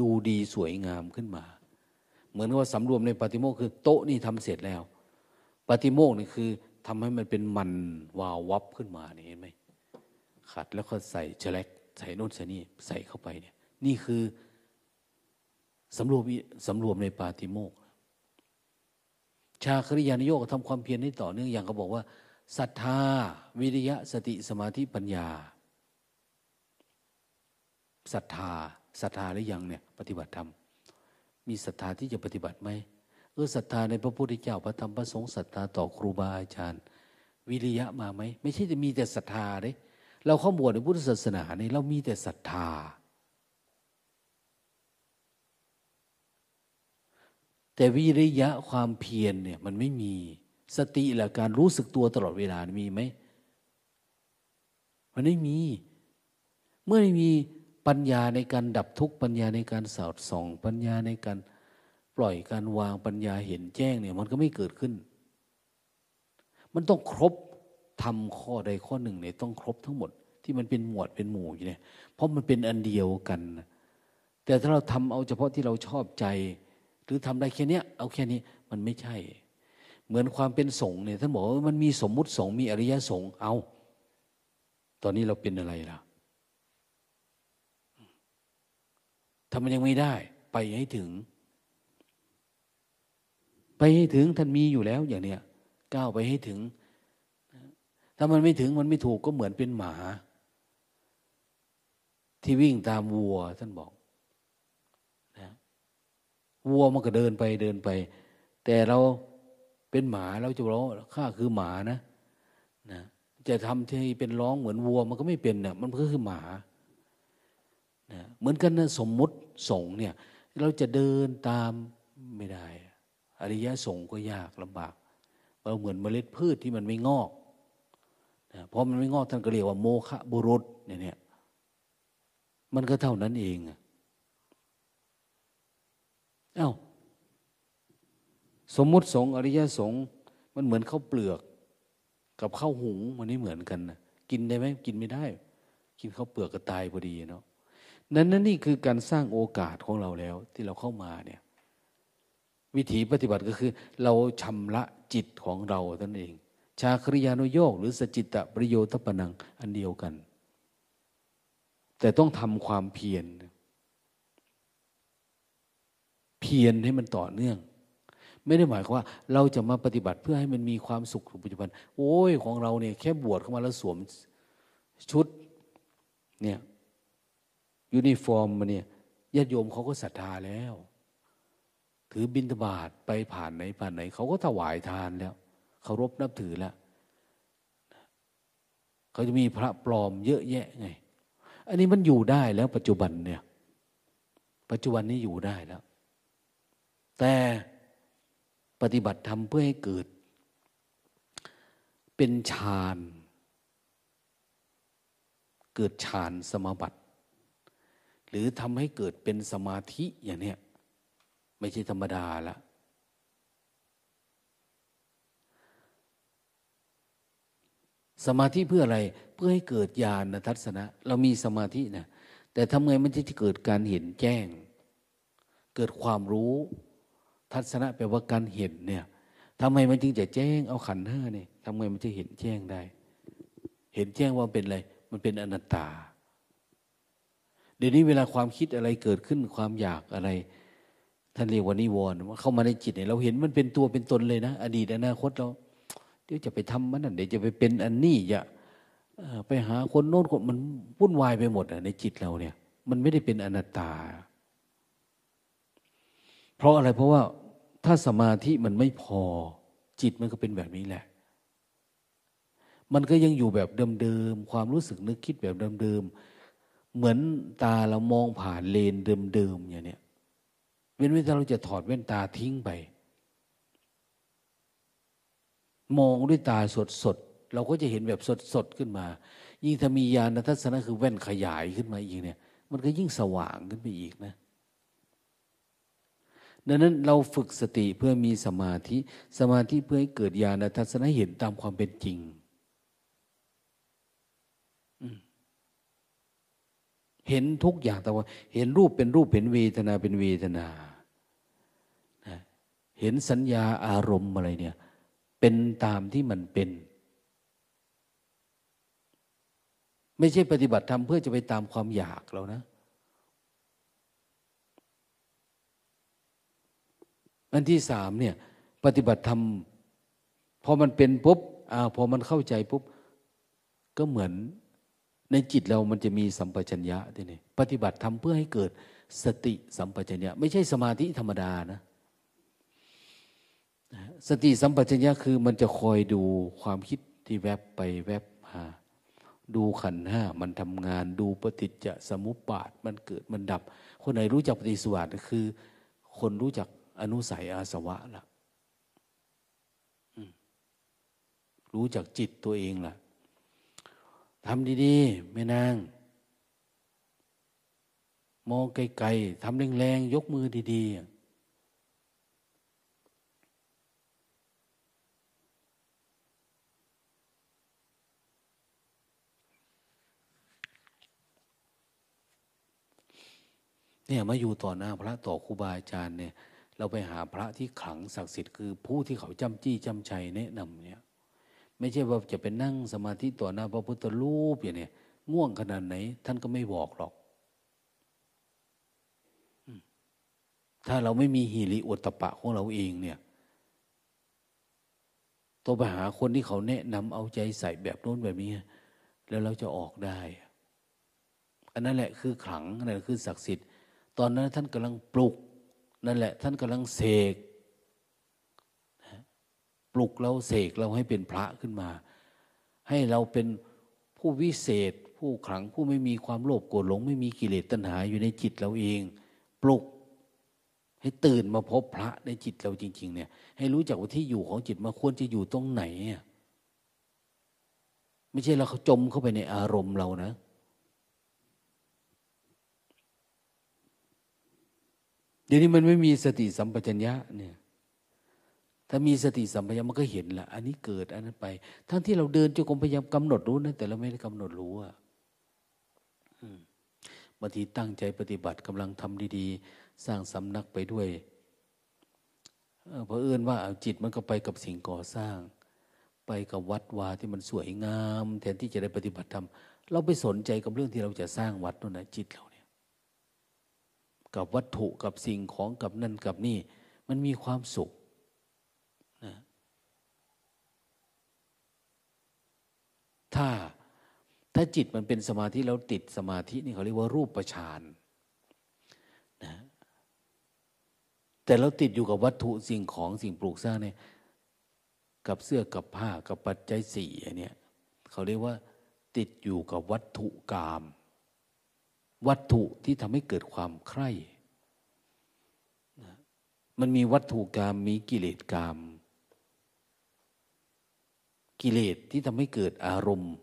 ดูดีสวยงามขึ้นมา เหมือนว่าสำรวมในปาติโมกคือโต๊ะนี่ทำเสร็จแล้วปาติโมกนี่คือทำให้มันเป็นมันวาววับขึ้นมาเนี่ยเห็นไหมขัดแล้วก็ใส่เฉลกใส่โน่นใส่นี่ใส่เข้าไปเนี่ย นี่คือสำรวมสำรวมในปาติโมก ชาคริยานโยกทำความเพียรให้ต่อเนื่องอย่างเขาบอกว่าศรัทธา วิริยะสติสมาธิปัญญาศรัทธา ศรัทธาหรือยังเนี่ย ปฏิบัติธรรมมีศรัทธาที่จะปฏิบัติไหมเออศรัทธาในพระพุทธเจ้าพระธรรมพระสงฆ์ศรัทธาต่อครูบาอาจารย์ วิริยะมาไหมไม่ใช่จะมีแต่ศรัทธาเลยเราเข้าบวชในพุทธศาสนาเนี่ยเรามีแต่ศรัทธา แต่วิริยะความเพียรเนี่ยมันไม่มีสติและการรู้สึกตัวตลอดเวลามีไหมมันไม่มี เมื่อไม่มี ปัญญาในการดับทุกข์ปัญญาในการสอดส่อง ปัญญาในการปล่อยการวางปัญญาเห็นแจ้งเนี่ยมันก็ไม่เกิดขึ้น มันต้องครบทำข้อใดข้อหนึ่งเนี่ยต้องครบทั้งหมด ที่มันเป็นหมวดเป็นหมู่อยู่เนี่ยเพราะมันเป็นอันเดียวกัน แต่ถ้าเราทำเอาเฉพาะที่เราชอบใจ หรือทำได้แค่นี้เอาแค่นี้มันไม่ใช่ เหมือนความเป็นสงฆ์เนี่ยท่านบอกว่ามันมีสมมุติสงฆ์มีอริยสงฆ์เอา ตอนนี้เราเป็นอะไรล่ะ ทำมันยังไม่ได้ ไปให้ถึง ไปให้ถึงท่านมีอยู่แล้วอย่างเนี้ยก้าวไปให้ถึง ถ้ามันไม่ถึงมันไม่ถูกก็เหมือนเป็นหมา ที่วิ่งตามวัวท่านบอกวัวมันก็เดินไปเดินไป แต่เราเป็นหมาเราจะร้องข้าคือหมานะนะจะทำที่เป็นร้องเหมือนวัวมันก็ไม่เป็นเนี่ยมันก็คือหมา นะเหมือนกันนะสมมุติสงเนี่ย เราจะเดินตามไม่ได้ อริยะสงก็ยากลำบากเราเหมือนเมล็ดพืชที่มันไม่งอกนะเพราะมันไม่งอกท่านก็เรียกว่าโมฆะบุรุษเนี่ยเนี่ยมันก็เท่านั้นเองอะอา้าสมมุติสงอริยสงมันเหมือนข้าวเปลือก กับข้าวหุงมันไม่เหมือนกันนะกินได้ไหมกินไม่ได้ กินข้าวเปลือกก็ตายพอดีเนาะ นั้นนั่นนี่คือการสร้างโอกาสของเราแล้ว ที่เราเข้ามาเนี่ย วิธีปฏิบัติก็คือ เราชำระจิตของเราตนเอง ชาคริยานุโยกหรือสจิตตปริโยชน์ปนังอันเดียวกัน แต่ต้องทำความเพียรเพียรให้มันต่อเนื่อง ไม่ได้หมายความว่า เราจะมาปฏิบัติเพื่อให้มันมีความสุขปัจจุบัน โอ้ยของเราเนี่ยแค่บวชเข้ามาแล้วสวมชุดเนี่ย ยูนิฟอร์มมาเนี่ยญาติโยมเขาก็ศรัทธาแล้ว ถือบิณฑบาตไปผ่านไหนผ่านไหน เขาก็ถวายทานแล้วเคารพนับถือแล้วเขาจะมีพระปลอมเยอะแยะไง อันนี้มันอยู่ได้แล้ว ปัจจุบันเนี่ย ปัจจุบันนี้อยู่ได้แล้ว แต่ปฏิบัติธรรมเพื่อให้เกิด เป็นฌาน เกิดฌานสมาบัติ หรือทำให้เกิดเป็นสมาธิอย่างเนี้ยไม่ใช่ธรรมดาละสมาธิเพื่ออะไรเพื่อให้เกิดญาณทัศนะ เรามีสมาธินะแต่ทำไงมันจะเกิดการเห็นแจ้ง เกิดความรู้ ทัศนะแปลว่าการเห็นเนี่ยทำไมมันจึงจะแจ้งเอาขันห้าเนี่ยทำไงมันจะเห็นแจ้งได้ เห็นแจ้งว่าเป็นอะไร มันเป็นอนัตตา เดี๋ยวนี้เวลาความคิดอะไรเกิดขึ้นความอยากอะไร ท่านเรียกว่านิวรณ์เข้ามาในจิตเนี่ยเราเห็นมันเป็นตัวเป็นตนเลยนะ อดีตอนาคตเราเดี๋ยวจะไปทำมันนั่นเดี๋ยวจะไปเป็นอันนี้อย่าไปหาคนโน้นคนมันวุ่นวายไปหมดในจิตเราเนี่ย มันไม่ได้เป็นอนัตตา เพราะอะไรเพราะว่าถ้าสมาธิมันไม่พอ จิตมันก็เป็นแบบนี้แหละ มันก็ยังอยู่แบบเดิมๆความรู้สึกนึกคิดแบบเดิมๆ เหมือนตาเรามองผ่านเลนเดิมๆอย่างเนี้ยเว้นไว้ถ้าเราจะถอดแว่นตาทิ้งไป มองด้วยตาสดสดเราก็จะเห็นแบบสดสดขึ้นมา ยิ่งถ้ามีญาณทัศนะคือแว่นขยายขึ้นมาอีกเนี่ย มันก็ยิ่งสว่างขึ้นไปอีกนะดังนั้นเราฝึกสติเพื่อมีสมาธิ สมาธิเพื่อให้เกิดญาณทัศนะเห็นตามความเป็นจริง เห็นทุกอย่างแต่ว่า เห็นรูปเป็นรูปเห็นเวทนาเป็นเวทนาเห็นสัญญาอารมณ์อะไรเนี่ย เป็นตามที่มันเป็น ไม่ใช่ปฏิบัติธรรมเพื่อจะไปตามความอยากเรานะ อันที่สามเนี่ย ปฏิบัติธรรมพอมันเป็นปุ๊บอ่าพอมันเข้าใจปุ๊บ ก็เหมือน ในจิตเรามันจะมีสัมปชัญญะทีนี่ปฏิบัติธรรมเพื่อให้เกิดสติสัมปชัญญะ ไม่ใช่สมาธิธรรมดานะ สติสัมปชัญญะคือมันจะคอยดูความคิดที่แวบไปแวบมาดูขันห้ามันทำงานดูปฏิจจสมุปบาทมันเกิดมันดับ คนไหนรู้จักปฏิสวัสดคือ คนรู้จักอนุสัยอาสวะละรู้จักจิตตัวเองล่ะ ทำดีๆไม่นาง มองไกลๆทำแรงๆยกมือดีๆ เนี่ยมาอยู่ต่อหน้าพระต่อครูบาอาจารย์เนี่ยเราไปหาพระที่ขลังศักดิ์สิทธิ์คือผู้ที่เขาจำจี้จำชัยแนะนำเนี่ย ไม่ใช่ว่าจะเป็นนั่งสมาธิต่อหน้าพระพุทธรูปอย่างเนี้ยง่วงขนาดไหน ท่านก็ไม่บอกหรอก ถ้าเราไม่มีหิริโอตปะของเราเองเนี่ยตัวไปหาคนที่เขาแนะนำเอาใจใส่แบบโน้นแบบนี้ แล้วเราจะออกได้ อันนั้นแหละคือขลังอันนั้นคือศักดิ์สิทธิ์ ตอนนั้นท่านกำลังปลุก นั่นแหละ ท่านกำลังเสก ลุกเราเสกเราให้เป็นพระขึ้นมา ให้เราเป็นผู้วิเศษ ผู้ขลังผู้ไม่มีความโลภโกรธหลง ไม่มีกิเลสตัณหาอยู่ในจิตเราเอง ปลุกให้ตื่นมาพบพระในจิตเราจริง ๆ เนี่ย ให้รู้จักว่าที่อยู่ของจิตมาควรจะอยู่ตรงไหนไม่ใช่เราเขาจมเข้าไปในอารมณ์เรานะเดี๋ยวนี้มันไม่มีสติสัมปชัญญะเนี่ย ถ้ามีสติสัมปชัญญะมันก็เห็นละอันนี้เกิดอันนั้นไป ทั้งที่เราเดินจงกรมพยายามกำหนดรู้นะแต่เราไม่ได้กำหนดรู้อะบางทีตั้งใจปฏิบัติกำลังทำดี ๆ สร้างสำนักไปด้วยเพราะเอื้อนว่าจิตมันก็ไปกับสิ่งก่อสร้าง ไปกับวัดวาที่มันสวยงาม แทนที่จะได้ปฏิบัติธรรมเราไปสนใจกับเรื่องที่เราจะสร้างวัดนั่นนะจิตเราเนี่ย กับวัตถุกับสิ่งของกับนั่นกับนี่ มันมีความสุข ถ้าถ้าจิตมันเป็นสมาธิแล้วติดสมาธินี่เขาเรียกว่ารูปประชานนะแต่เราติดอยู่กับวัตถุสิ่งของสิ่งปลูกสร้างเนี่ยกับเสื้อกับผ้ากับปัจจัยสี่อันเนี้ยเขาเรียกว่า ติดอยู่กับวัตถุกรรมวัตถุที่ทำให้เกิดความใคร่มันมีวัตถุกรรมมีกิเลสกรรม กิเลสที่ทำให้เกิดอารมณ์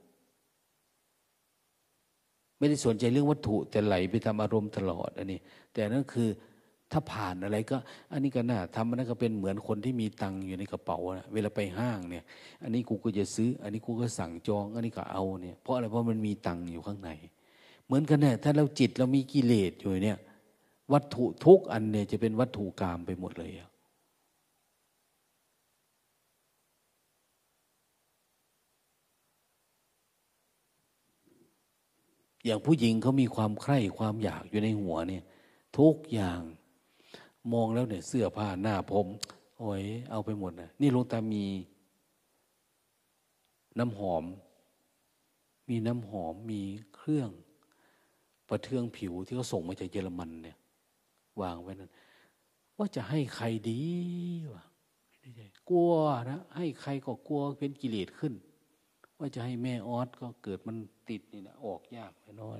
ไม่ได้สนใจเรื่องวัตถุแต่ไหลไปทำอารมณ์ตลอดอันนี้ แต่นั่นคือถ้าผ่านอะไรก็ อันนี้ก็น่าทำมันก็เป็นเหมือนคนที่มีตังค์อยู่ในกระเป๋านะเวลาไปห้างเนี่ย อันนี้กูก็จะซื้อ อันนี้กูก็สั่งจอง อันนี้ก็เอาเนี่ยเพราะอะไรเพราะมันมีตังค์อยู่ข้างใน เหมือนกันเนี่ยถ้าเราจิตเรามีกิเลสอยู่เนี่ย วัตถุทุกอันเนี่ยจะเป็นวัตถุกรรมไปหมดเลยอะ อย่างผู้หญิงเขามีความใคร่ความอยากอยู่ในหัวเนี่ย ทุกอย่างมองแล้วเนี่ย เสื้อผ้าหน้าผม โอ้ยเอาไปหมดนะนี่ลงตามี น้ำหอม มีน้ำหอมมีเครื่อง ประเทืองผิวที่เขาส่งมาจากเยอรมันเนี่ย วางไว้นั้น ว่าจะให้ใครดีวะกลัวนะ ให้ใครก็กลัวเป็นกิเลสขึ้น ว่าจะให้แม่ออสก็เกิดมันติดนี่นะออกยากไปน้อย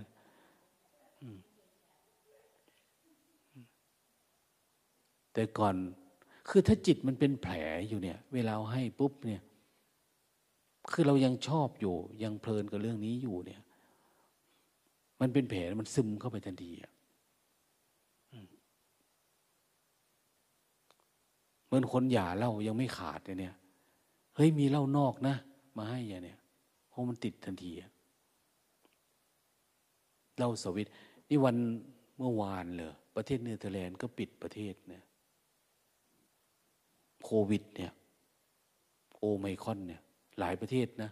แต่ก่อน คือถ้าจิตมันเป็นแผลอยู่เนี่ย เวลาให้ปุ๊บเนี่ย คือเรายังชอบอยู่ ยังเพลินกับเรื่องนี้อยู่เนี่ย มันเป็นแผลมันซึมเข้าไปทันทีอะเหมือนคนหย่าเล่ายังไม่ขาดเนี่ย เฮ้ยมีเหล้านอกนะ มาให้อย่างเนี่ย เพราะมันติดทันทีเล่าสวิตนี่วันเมื่อวานเลยประเทศเนเธอร์แลนด์ก็ปิดประเทศเนี่ยโควิด เนี่ย โอไมคอนเนี่ย หลายประเทศนะ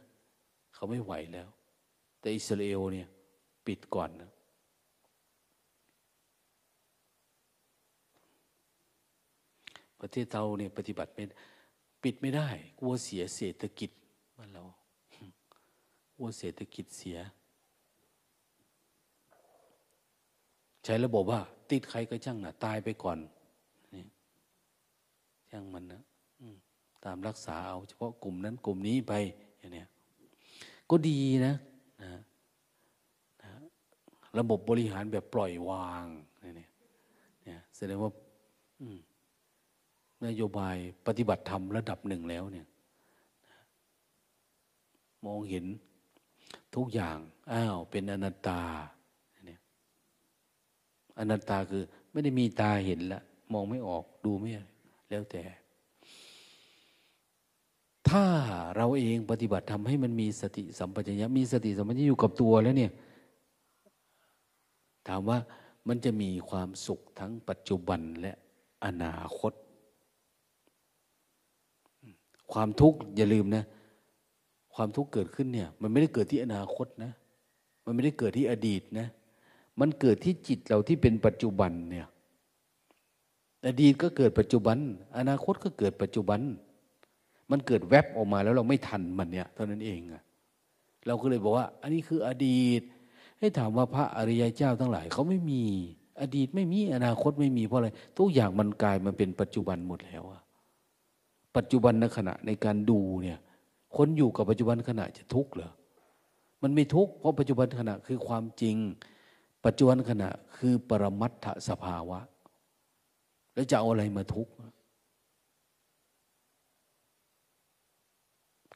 เขาไม่ไหวแล้ว แต่อิสราเอลเนี่ย ปิดก่อนนะประเทศเราเนี่ยปฏิบัติเป็นปิดไม่ได้ กลัวเสียเศรษฐกิจบ้านเรา กลัวเศรษฐกิจเสีย ใช้ระบบว่า ติดใครก็ช่างนะตายไปก่อนช่างมันนะตามรักษาเอาเฉพาะกลุ่มนั้นกลุ่มนี้ไปอย่างนี้ก็ดีนะนะนะ ระบบบริหารแบบปล่อยวางเนี่ยเนี่ยแสดงว่านโยบายปฏิบัติธรรมระดับหนึ่งแล้วเนี่ย มองเห็น ทุกอย่างอ้าวเป็นอนัตตาเนี่ยอนัตตาคือไม่ได้มีตาเห็นละมองไม่ออกดูไม่แล้วแต่ ถ้าเราเองปฏิบัติทำให้มันมีสติสัมปชัญญะมีสติสัมปชัญญะอยู่กับตัวแล้วเนี่ย ถามว่ามันจะมีความสุขทั้งปัจจุบันและอนาคต ความทุกข์อย่าลืมนะ ความทุกข์เกิดขึ้นเนี่ย มันไม่ได้เกิดที่อนาคตนะ มันไม่ได้เกิดที่อดีตนะ มันเกิดที่จิตเราที่เป็นปัจจุบันเนี่ย อดีตก็เกิดปัจจุบัน อนาคตก็เกิดปัจจุบัน มันเกิดแวบออกมาแล้วเราไม่ทันมันเนี่ยเท่านั้นเองอะเราก็เลยบอกว่า อันนี้คืออดีต ให้ถามว่าพระอริยเจ้าทั้งหลายเขาไม่มี อดีตไม่มีอนาคตไม่มีเพราะอะไรทุกอย่างมันกลายมาเป็นปัจจุบันหมดแล้วอะปัจจุบันในขณะในการดูเนี่ย คนอยู่กับปัจจุบันขณะจะทุกข์เหรอ มันไม่ทุกข์เพราะปัจจุบันขณะคือความจริง ปัจจุบันขณะคือปรมัตถสภาวะ แล้วจะเอาอะไรมาทุกข์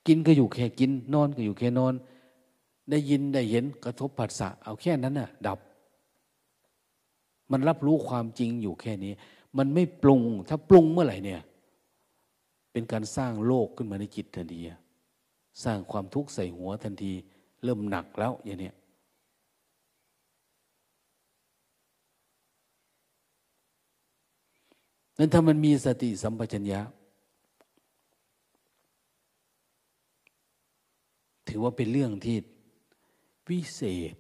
กินก็อยู่แค่กิน นอนก็อยู่แค่นอน ได้ยินได้เห็นกระทบผัสสะเอาแค่นั้นน่ะ ดับ มันรับรู้ความจริงอยู่แค่นี้ มันไม่ปรุง ถ้าปรุงเมื่อไหร่เนี่ย เป็นการสร้างโลกขึ้นมาในจิตทันที สร้างความทุกข์ใส่หัวทันที เริ่มหนักแล้วอย่างนี้นั้นถ้ามันมีสติสัมปชัญญะ ถือว่าเป็นเรื่องที่วิเศษ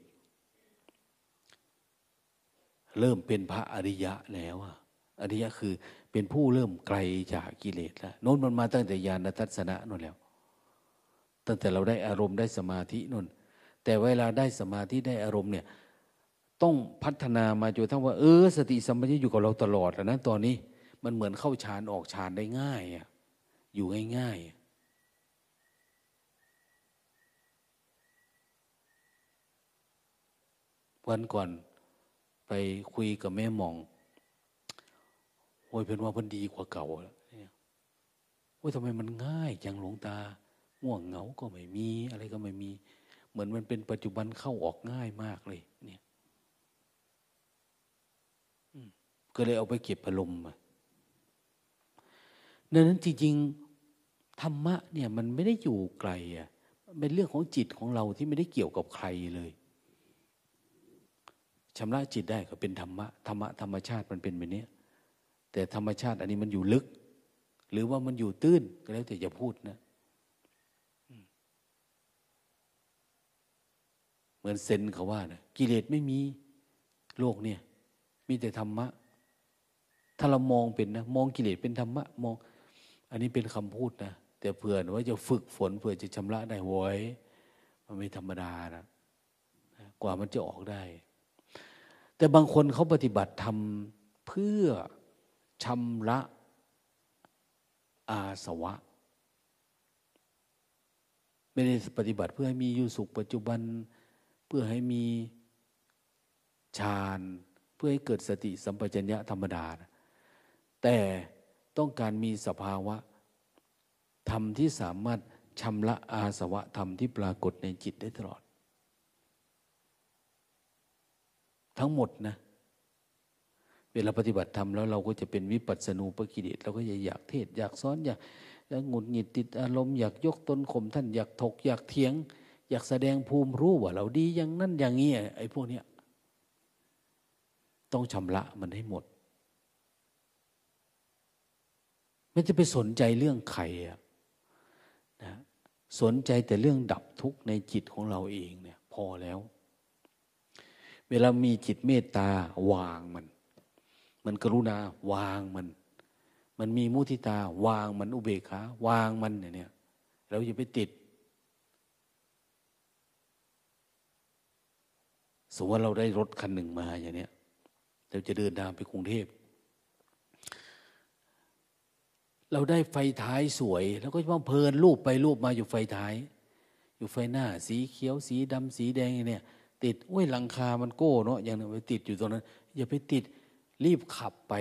เริ่มเป็นพระอริยะแล้วอริยะคือเป็นผู้เริ่มไกลจากกิเลสแล้วโน้นมันมาตั้งแต่ญาณทัศนะนั่นแล้ว ตั้งแต่เราได้อารมณ์ได้สมาธินุ่น แต่เวลาได้สมาธิได้อารมณ์เนี่ย ต้องพัฒนามาจนทั้งว่าเออสติสัมปชัญญะอยู่กับเราตลอดแล้วนะตอนนี้มันเหมือนเข้าฌานออกฌานได้ง่ายอะอยู่ง่ายๆวันก่อนไปคุยกับแม่มอง โอ้ยเป็นว่ามันดีกว่าเก่าเนี่ยโอ้ยทำไมมันง่ายจังหลวงตา ง่วงเหงาก็ไม่มี อะไรก็ไม่มี เหมือนมันเป็นปัจจุบันเข้าออกง่ายมากเลย เนี่ยก็เลยเอาไปเก็บอารมณ์มาดังนั้นจริงๆธรรมะเนี่ยมันไม่ได้อยู่ไกลอะเป็นเรื่องของจิตของเราที่ไม่ได้เกี่ยวกับใครเลยชำระจิตได้ก็เป็นธรรมะธรรมะธรรมชาติมันเป็นแบบนี้แต่ธรรมชาติอันนี้มันอยู่ลึก หรือว่ามันอยู่ตื้นก็แล้วแต่จะพูดนะ เหมือนเซนเขาว่านะกิเลสไม่มีโลกเนี่ย มีแต่ธรรมะ ถ้าเรามองเป็นนะ มองกิเลสเป็นธรรมะ มอง อันนี้เป็นคำพูดนะ แต่เผื่อว่าจะฝึกฝนเผื่อจะชำระได้ไว้มันไม่ธรรมดานะกว่ามันจะออกได้ แต่บางคนเขาปฏิบัติทำเพื่อชำระอาสวะ ไม่ได้ปฏิบัติเพื่อให้มีอยู่สุขปัจจุบัน เพื่อให้มีฌานเพื่อให้เกิดสติสัมปชัญญะธรรมดา แต่ต้องการมีสภาวะธรรมที่สามารถชำระอาสวะธรรมที่ปรากฏในจิตได้ตลอด ทั้งหมดนะ เวลาปฏิบัติธรรมแล้วเราก็จะเป็นวิปัสสนูปกิเลสเราก็จะอยากเทศ อยากสอนอยากอยากหงุดหงิดติดอารมณ์อยากยกตนข่มท่านอยากถกอยากเถียง อยากแสดงภูมิรู้ว่าเราดีอย่างนั้นอย่างนี้ไอ้พวกเนี้ยต้องชำระมันให้หมด ไม่จะไปสนใจเรื่องใครอะนะสนใจแต่เรื่องดับทุกข์ในจิตของเราเองเนี่ย พอแล้ว เวลามีจิตเมตตาวางมัน มันกรุณาวางมัน มันมีมุทิตาวางมันอุเบกขาวางมันเนี่ยเราอย่าไปติด สมมติว่าเราได้รถคันหนึ่งมาอย่างเนี้ยเราจะเดินทางไปกรุงเทพ เราได้ไฟท้ายสวย แล้วก็ว่าเพลินรูปไปรูปมาอยู่ไฟท้าย อยู่ไฟหน้า สีเขียว สีดำสีแดงเนี่ย ติดโอ้ยหลังคามันโก้เนาะอย่างนั้ไปติดอยู่ตรงนั้น อย่าไปติดรีบขับไป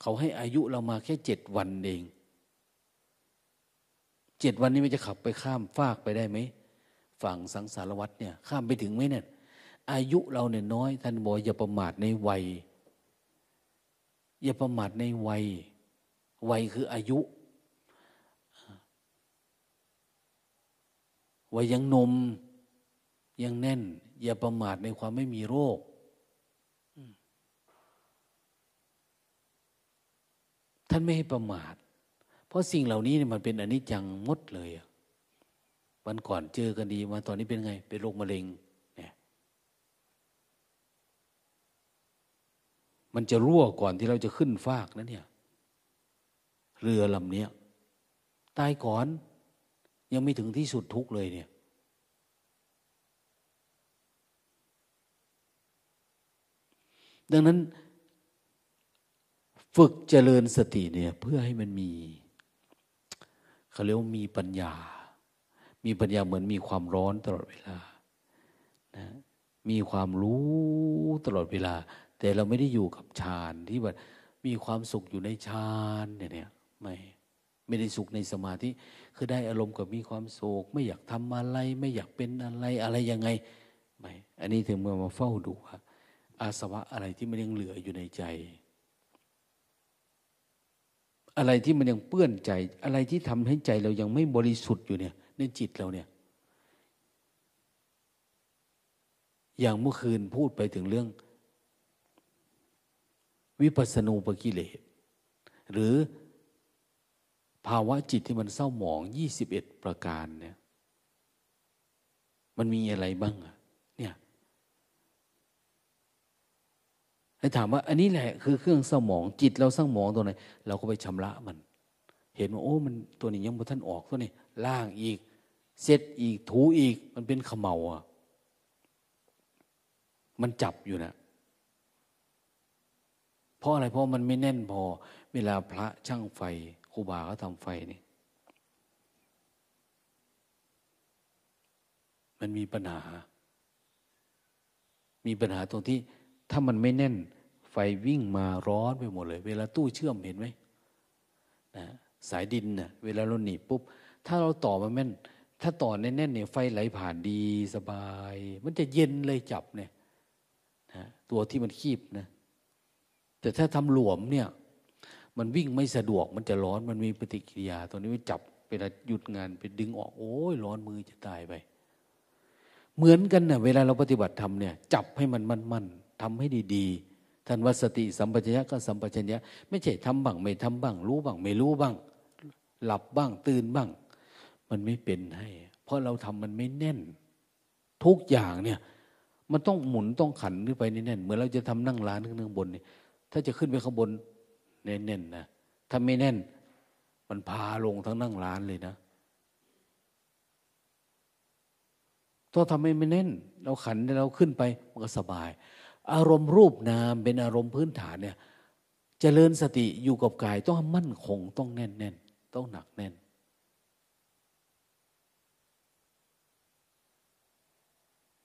เขาให้อายุเรามาแค่เจ็ดวันเองเจ็ดวันนี้มันจะขับไปข้ามฟากไปได้ไหม ฝั่งสังสารวัตรเนี่ย ข้ามไปถึงไหมเนี่ย อายุเราเนี่ยน้อย ท่านบอกอย่าประมาทในวัย อย่าประมาทในวัย วัยคืออายุ วัยยังนมยังแน่น อย่าประมาทในความไม่มีโรค ท่านไม่ให้ประมาท เพราะสิ่งเหล่านี้เนี่ยมันเป็นอนิจจังมดเลย วันก่อนเจอกันดีมาตอนนี้เป็นไง เป็นโรคมะเร็งเนี่ยมันจะรั่วก่อนที่เราจะขึ้นฟากนะเนี่ย เรือลำเนี้ยตายก่อน ยังไม่ถึงที่สุดทุกเลยเนี่ย ดังนั้น ฝึกเจริญสติเนี่ย เพื่อให้มันมีเขาเรียกว่ามีปัญญา มีปัญญาเหมือนมีความร้อนตลอดเวลานะมีความรู้ตลอดเวลา แต่เราไม่ได้อยู่กับฌานที่แบบมีความสุขอยู่ในฌานเนี่ยไม่ไม่ได้สุขในสมาธิคือได้อารมณ์กับมีความสุขไม่อยากทำอะไร ไม่อยากเป็นอะไรอะไรยังไงไม่อันนี้ถึงเมื่อมาเฝ้าดูว่าอาสวะอะไรที่มันยังเหลืออยู่ในใจ อะไรที่มันยังเปื้อนใจ อะไรที่ทำให้ใจเรายังไม่บริสุทธิ์อยู่เนี่ย ในจิตเราเนี่ย อย่างเมื่อคืนพูดไปถึงเรื่อง วิปัสสนูปกิเลสหรือภาวะจิตที่มันเศร้าหมองยี่สิบเอ็ดประการเนี่ย มันมีอะไรบ้างอะให้ถามว่า อันนี้แหละคือเครื่องสมองจิตเราสร้าหมองตัวไหนเราก็ไปชำระมัน เห็นว่าโอ้ มันตัวนี้ยังบ่ท่านออกตัวนี้ ล่างอีกเสร็จอีกถูอีก มันเป็นขมเมาอะมันจับอยู่นะเพราะอะไรเพราะมันไม่แน่นพอ เวลาพระช่างไฟครูบาเขาทำไฟนี่มันมีปัญหา มีปัญหาตรงที่ ถ้ามันไม่แน่น ไฟวิ่งมาร้อนไปหมดเลย เวลาตู้เชื่อมเห็นไหมนะสายดินนะ่ะเวลาเราหนีปุ๊บ ถ้าเราต่อมาแม่น ถ้าต่อแน่นๆเนี่ยไฟไหลผ่านดีสบาย มันจะเย็นเลยจับเนี่ยนะตัวที่มันคีบนะแต่ถ้าทำหลวมเนี่ย มันวิ่งไม่สะดวกมันจะร้อนมันมีปฏิกิริยา ตัวนี้ไม่จับเวลาหยุดงานไปดึงออกโอ้ยร้อนมือจะตายไป เหมือนกันนะ่ะเวลาเราปฏิบัติทำเนี่ย จับให้มันมั่นๆทำให้ดีๆท่านว่าสติสัมปชัญญะก็สัมปชัญญะไม่ใช่ทำบ้างไม่ทำบ้าง รู้บ้าง ไม่รู้บ้าง หลับบ้าง ตื่นบ้าง มันไม่เป็นให้ เพราะเราทำมันไม่แน่น ทุกอย่างเนี่ย มันต้องหมุนต้องขันขึ้นไปแน่นเหมือนเราจะทำนั่งร้านขึ้นข้างบนนี่ถ้าจะขึ้นไปข้างบนแน่นๆนะถ้าไม่แน่น มันพาลงทั้งนั่งร้านเลยนะต้องทำให้ไม่แน่น เราขันเราขึ้นไปมันก็สบาย อารมณ์รูปนามเป็นอารมณ์พื้นฐานเนี่ยจเจริญสติอยู่กับกายต้องมั่นคงต้องแน่นแน่นต้องหนักแน่น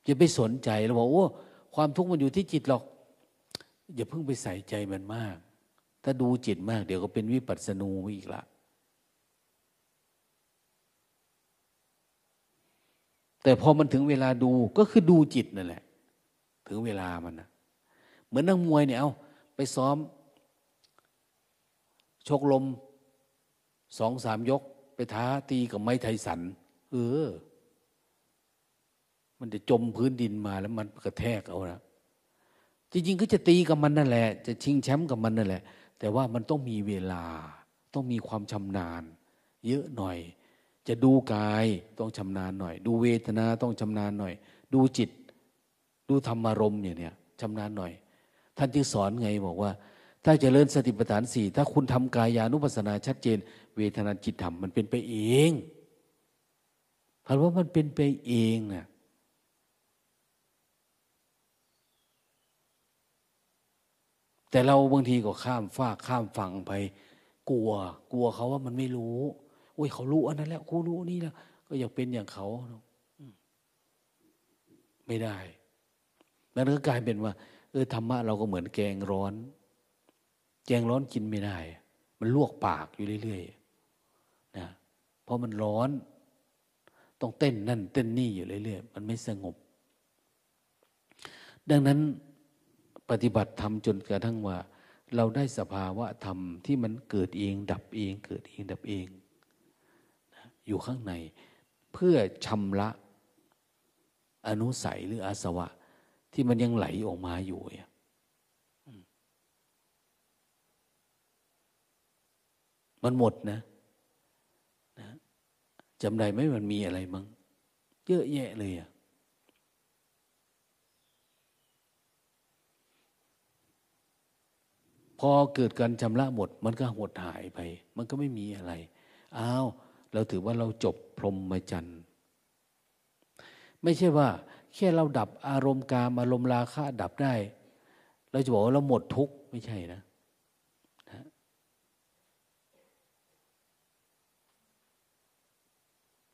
อย่าไปสนใจแล้วบอกโอ้ความทุกข์มันอยู่ที่จิตหรอก อย่าเพิ่งไปใส่ใจมันมาก ถ้าดูจิตมาก เดี๋ยวก็เป็นวิปัสสนูอีกละแต่พอมันถึงเวลาดูก็คือดูจิตนั่นแหละ ถึงเวลามันนะเหมือนนักมวยเนี่ยเอาไปซ้อม ชกลมสองสามยก ไปท้าตีกับไม้ไทสัน เออ มันจะจมพื้นดินมาแล้วมันกระแทกเอานะจริงๆก็จะตีกับมันนั่นแหละ จะชิงแชมป์กับมันนั่นแหละ แต่ว่ามันต้องมีเวลา ต้องมีความชำนาญ เยอะหน่อย จะดูกายต้องชำนาญหน่อย ดูเวทนาต้องชำนาญหน่อย ดูจิต ดูธรรมารมณ์อย่างเนี้ยชำนาญหน่อย ท่านจึงสอนไงบอกว่า ถ้าจเจริญสติปัฏฐานสี่ถ้าคุณทำกายานุปัสสนาชัดเจน เวทนาจิตธรรมมันเป็นไปเองเพราะว่ามันเป็นไปเองนะ แต่เราบางทีก็ข้ามฟากข้ามฝั่งไป กลัว กลัวเขาว่ามันไม่รู้โอ้ยเขารู้อันนั้นแล้วกูรู้นี่แล้วก็อยากเป็นอย่างเขาไม่ได้แล้วก็กลายเป็นว่า เออธรรมะเราก็เหมือนแกงร้อน แกงร้อนกินไม่ได้ มันลวกปากอยู่เรื่อยๆนะเพราะมันร้อน ต้องเต้นนั่น เต้นนี่อยู่เรื่อยๆมันไม่สงบ ดังนั้น ปฏิบัติธรรมจนกระทั่งว่า เราได้สภาวะธรรมที่มันเกิดเอง ดับเอง เกิดเองดับเองนะอยู่ข้างใน เพื่อชำระอนุสัยหรืออาสวะ ที่มันยังไหลออกมาอยู่มันหมดนะนะจำได้ไหมมันมีอะไรมั้งเยอะแยะเลยอะ พอเกิดการชำระหมด มันก็หดหายไป มันก็ไม่มีอะไร อ้าว เราถือว่าเราจบพรหมจรรย์ ไม่ใช่ว่า แค่เราดับอารมณ์กามอารมณ์ราคะดับได้ เราจะบอกว่าเราหมดทุกข์ไม่ใช่นะ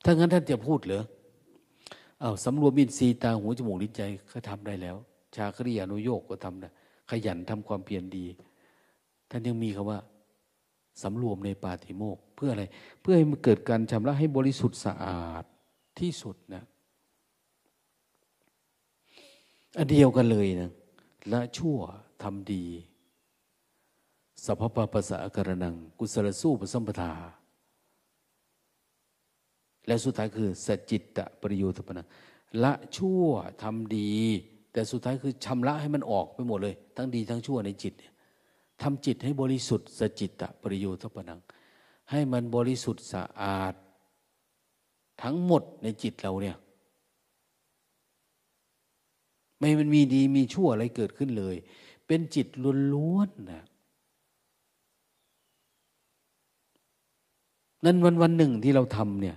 ถ้างั้นท่านจะพูดเหรออา้าวสำรวมอินทรีย์ตาหูจมูกลิ้นใจก็ทำได้แล้ว ชาคริยานุโยกก็ทำได้ขยันทำความเพียรดี ท่านยังมีคำว่าสำรวมในปาฏิโมกเพื่ออะไร เพื่อให้มันเกิดการชำระให้บริสุทธิ์สะอาดที่สุดนะอันเดียวกันเลยนะละชั่วทำดีสัพพะปัสสะกรนัง กุศลสู้ปสัมปทา และสุดท้ายคือสจิตตะปริโยธปนะละชั่วทำดี แต่สุดท้ายคือชำระให้มันออกไปหมดเลย ทั้งดีทั้งชั่วในจิต ทำจิตให้บริสุทธิ์สจิตตะปริโยธปนัง ให้มันบริสุทธิ์สะอาด ทั้งหมดในจิตเราเนี่ย ไม่มันมีดีมีชั่วอะไรเกิดขึ้นเลย เป็นจิตล้วนๆนะนั้นวันวันหนึ่งที่เราทำเนี่ย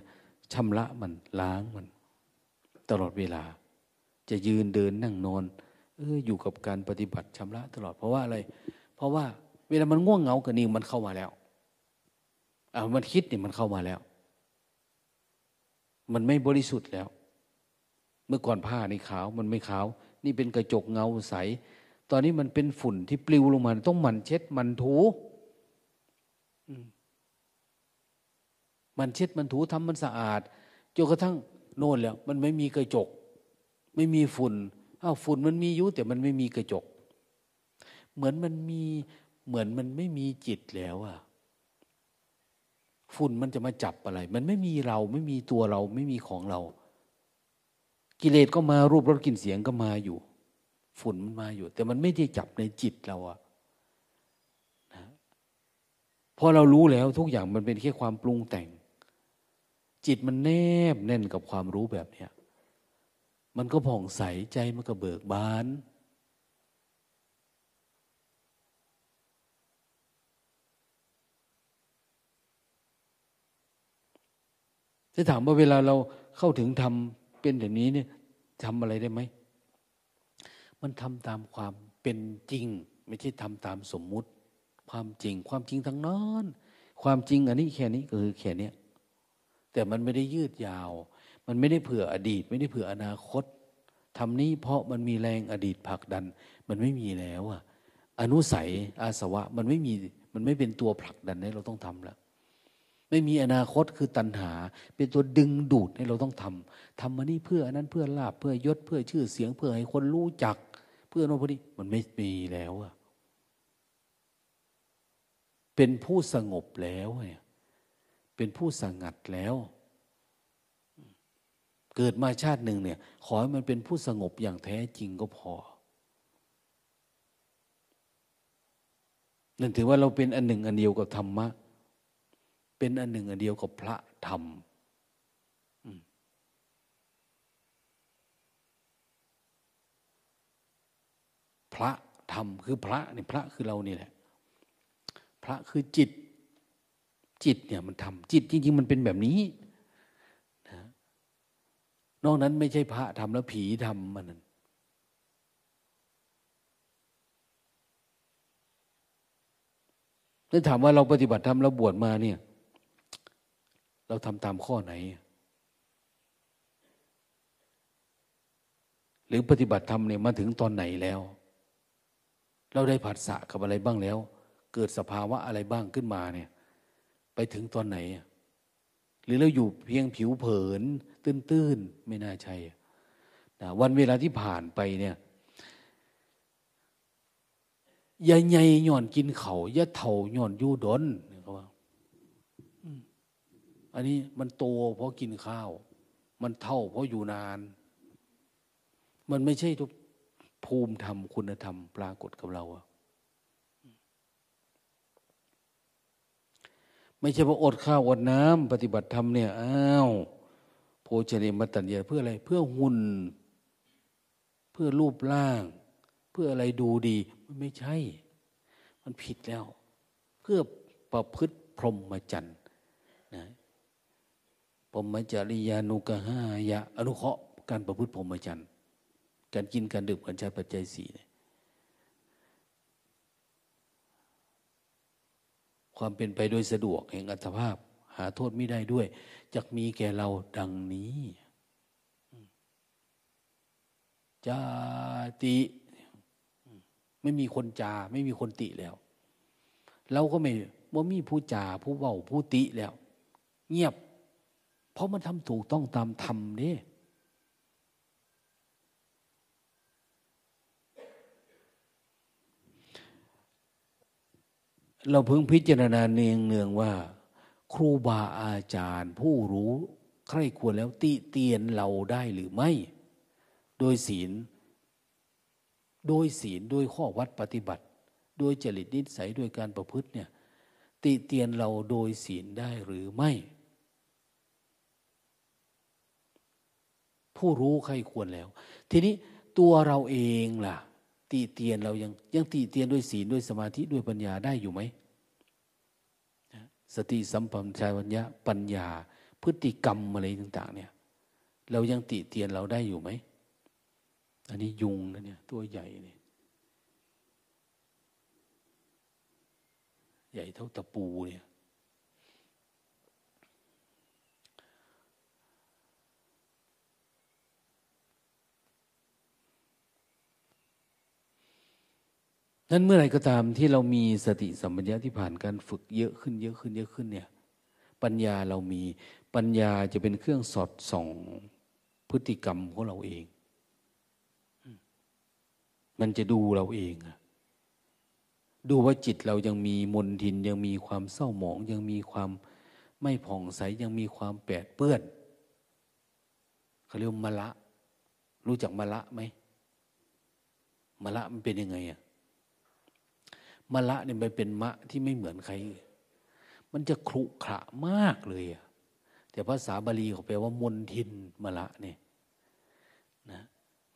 ชำระมันล้างมัน ตลอดเวลา จะยืนเดินนั่งนอนเอออยู่กับการปฏิบัติชำระตลอดเพราะว่าอะไร เพราะว่าเวลามันง่วงเหงากันนี่งมันเข้ามาแล้วอ่ามันคิดเนี่ยมันเข้ามาแล้ว มันไม่บริสุทธิ์แล้ว เมื่อก่อนผ้านี่ขาว มันไม่ขาว นี่เป็นกระจกเงาใส ตอนนี้มันเป็นฝุ่นที่ปลิวลงมา ต้องหมั่นเช็ดมันถูมันเช็ดมันถูทำมันสะอาดจนกระทั่งโน่นแล้ว มันไม่มีกระจก ไม่มีฝุ่นอ้าวฝุ่นมันมีอยู่แต่มันไม่มีกระจก เหมือนมันมีเหมือนมันไม่มีจิตแล้วอะฝุ่นมันจะมาจับอะไร มันไม่มีเราไม่มีตัวเราไม่มีของเรา กิเลสก็มารูปรสกลิ่นเสียงก็มาอยู่ ฝุ่นมันมาอยู่ แต่มันไม่ได้จับในจิตเราอะนะพอเรารู้แล้วทุกอย่างมันเป็นแค่ความปรุงแต่ง จิตมันแนบแน่นกับความรู้แบบเนี้ยมันก็ผ่องใสใจมันก็เบิกบาน จะถามว่าเวลาเราเข้าถึงทำเป็นแบบนี้เนี่ยทำอะไรได้ไหม มันทำตามความเป็นจริง ไม่ใช่ทำตามสมมุติ ความจริง ความจริงทั้งนั้นความจริงอันนี้แค่นี้ก็คือแค่นี้แต่มันไม่ได้ยืดยาว มันไม่ได้เผื่ออดีต ไม่ได้เผื่ออนาคตทำนี้เพราะมันมีแรงอดีตผลักดัน มันไม่มีแล้วอะอนุสัยอาสวะมันไม่มีมันไม่เป็นตัวผลักดันให้เราต้องทำแล้ว ไม่มีอนาคตคือตัณหา เป็นตัวดึงดูดให้เราต้องทำทำมานี่เพื่ออันนั้นเพื่อลาบเพื่อยศเพื่อชื่อเสียงเพื่อให้คนรู้จัก เพื่อโน่นพอดีมันไม่มีแล้วอะเป็นผู้สงบแล้วเนี่ยเป็นผู้สงัดแล้ว เกิดมาชาติหนึ่งเนี่ย ขอให้มันเป็นผู้สงบอย่างแท้จริงก็พอนั่นถือว่าเราเป็นอันหนึ่งอันเดียวกับธรรมะ เป็นอันหนึ่งอันเดียวกับพระธรรมพระธรรมคือพระนี่พระคือเรานี่แหละ พระคือจิต จิตเนี่ยมันทำจิตจริงๆมันเป็นแบบนี้นะนอกนั้นไม่ใช่พระทำแล้วผีทำมันนั้นแล้วถามว่าเราปฏิบัติธรรมเราบวชมาเนี่ย เราทำตามข้อไหน หรือปฏิบัติธรรมเนี่ยมาถึงตอนไหนแล้ว เราได้ผัสสะกับอะไรบ้างแล้ว เกิดสภาวะอะไรบ้างขึ้นมาเนี่ย ไปถึงตอนไหน หรือเราอยู่เพียงผิวเผิน ตื้นๆ ไม่น่าใช่นะวันเวลาที่ผ่านไปเนี่ยยาใหญ่หย่อนกินเขายะเท่าหย่อนยู่ดน อันนี้มันโตเพราะกินข้าว มันเท่าเพราะอยู่นาน มันไม่ใช่ทุกภูมิธรรมคุณธรรมปรากฏกับเราอะไม่ใช่ว่าอดข้าวอดน้ำปฏิบัติธรรมเนี่ยอ้าวโพชเนมตัญญาเพื่ออะไร เพื่อหุ่น เพื่อรูปร่าง เพื่ออะไรดูดี มันไม่ใช่ มันผิดแล้ว เพื่อประพฤติพรหมจรรย์ รหมจริยานุกหายะ อนุเคราะห์การประพฤติพรหมจรรย์การกินการดื่มการใช้ปัจจัยสี่ความเป็นไปโดยสะดวกแห่งอัตภาพ หาโทษไม่ได้ด้วยจะมีแก่เราดังนี้จาติ ไม่มีคนจา ไม่มีคนติแล้ว เราก็ไม่ว่ามีผู้จาผู้เว้าผู้ติแล้ว เงียบ เพราะมันทำถูกต้องตามธรรมนี่เราเพิ่งพิจารณาเนียงเนืองว่า ครูบาอาจารย์ผู้รู้ใครควรแล้วติเตียนเราได้หรือไม่ โดยศีล โดยศีลโดยข้อวัดปฏิบัติ โดยจริตนิสัยโดยการประพฤติเนี่ยติเตียนเราโดยศีลได้หรือไม่ ผู้รู้ใครควรแล้ว ทีนี้ตัวเราเองล่ะ ตีเตียนเรายังยังตีเตียนด้วยศีลด้วยสมาธิด้วยปัญญาได้อยู่ไหมสติสัมปชัญญะปัญญา พฤติกรรมอะไรต่าง ๆ เนี่ย เรายังติเตียนเราได้อยู่ไหมอันนี้ยุงนะเนี่ย ตัวใหญ่เนี่ยใหญ่เท่าตะปูเนี่ย นั้นเมื่อไรก็ตามที่เรามีสติสัมปชัญญะที่ผ่านการฝึกเยอะขึ้นเยอะขึ้นเยอะขึ้นเนี่ย ปัญญาเรามีปัญญาจะเป็นเครื่องสอดส่องพฤติกรรมของเราเอง มันจะดูเราเองอะดูว่าจิตเรายังมีมนทินยังมีความเศร้าหมอง ยังมีความไม่ผ่องใสยังมีความแปดเปื้อนเขาเรียกมละ รู้จักมละไหมมละมันเป็นยังไงอะ มละเนี่ยมันเป็นมะที่ไม่เหมือนใคร มันจะครุขระมากเลยอะแต่ภาษาบาลีเขาแปลว่ามนทินมละเนี่ยนะ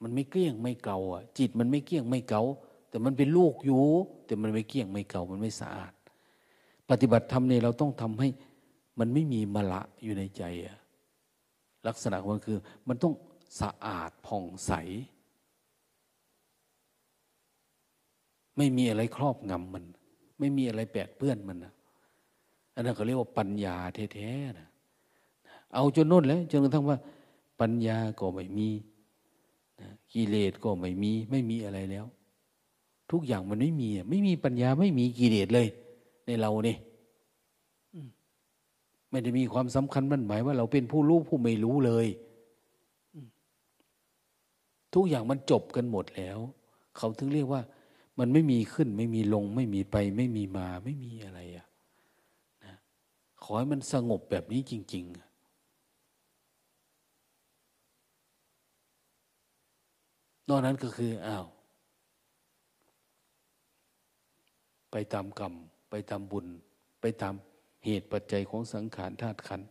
มันไม่เกลี้ยงไม่เกาอะจิตมันไม่เกลี้ยงไม่เกาแต่มันเป็นลูกอยู่ แต่มันไม่เกลี้ยงไม่เกามันไม่สะอาด ปฏิบัติธรรมเนี่ยเราต้องทำให้มันไม่มีมละอยู่ในใจอะลักษณะของมันคือ มันต้องสะอาดผ่องใส ไม่มีอะไรครอบงำมัน ไม่มีอะไรแปดเปื้อนมันนะอันนั้นเขาเรียกว่าปัญญาแท้ๆนะเอาจนน้นแล้วจนกระทั่งว่า ปัญญาก็ไม่มีกิเลสก็ไม่มี ไม่มีอะไรแล้ว ทุกอย่างมันไม่มี ไม่มีปัญญาไม่มีกิเลสเลย ในเราเนี่ยไม่ได้มีความสำคัญมั่นหมายว่าเราเป็นผู้รู้ผู้ไม่รู้เลย ทุกอย่างมันจบกันหมดแล้ว เขาถึงเรียกว่า มันไม่มีขึ้น ไม่มีลง ไม่มีไป ไม่มีมา ไม่มีอะไรอะนะขอให้มันสงบแบบนี้จริง ๆนอกนั้นก็คืออ้าวไปตามกรรม ไปตามบุญ ไปตามเหตุปัจจัยของสังขารธาตุขัน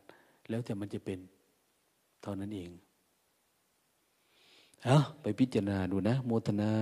แล้วแต่มันจะเป็นเท่านั้นเองเอาไปพิจารณาดูนะ โมทนา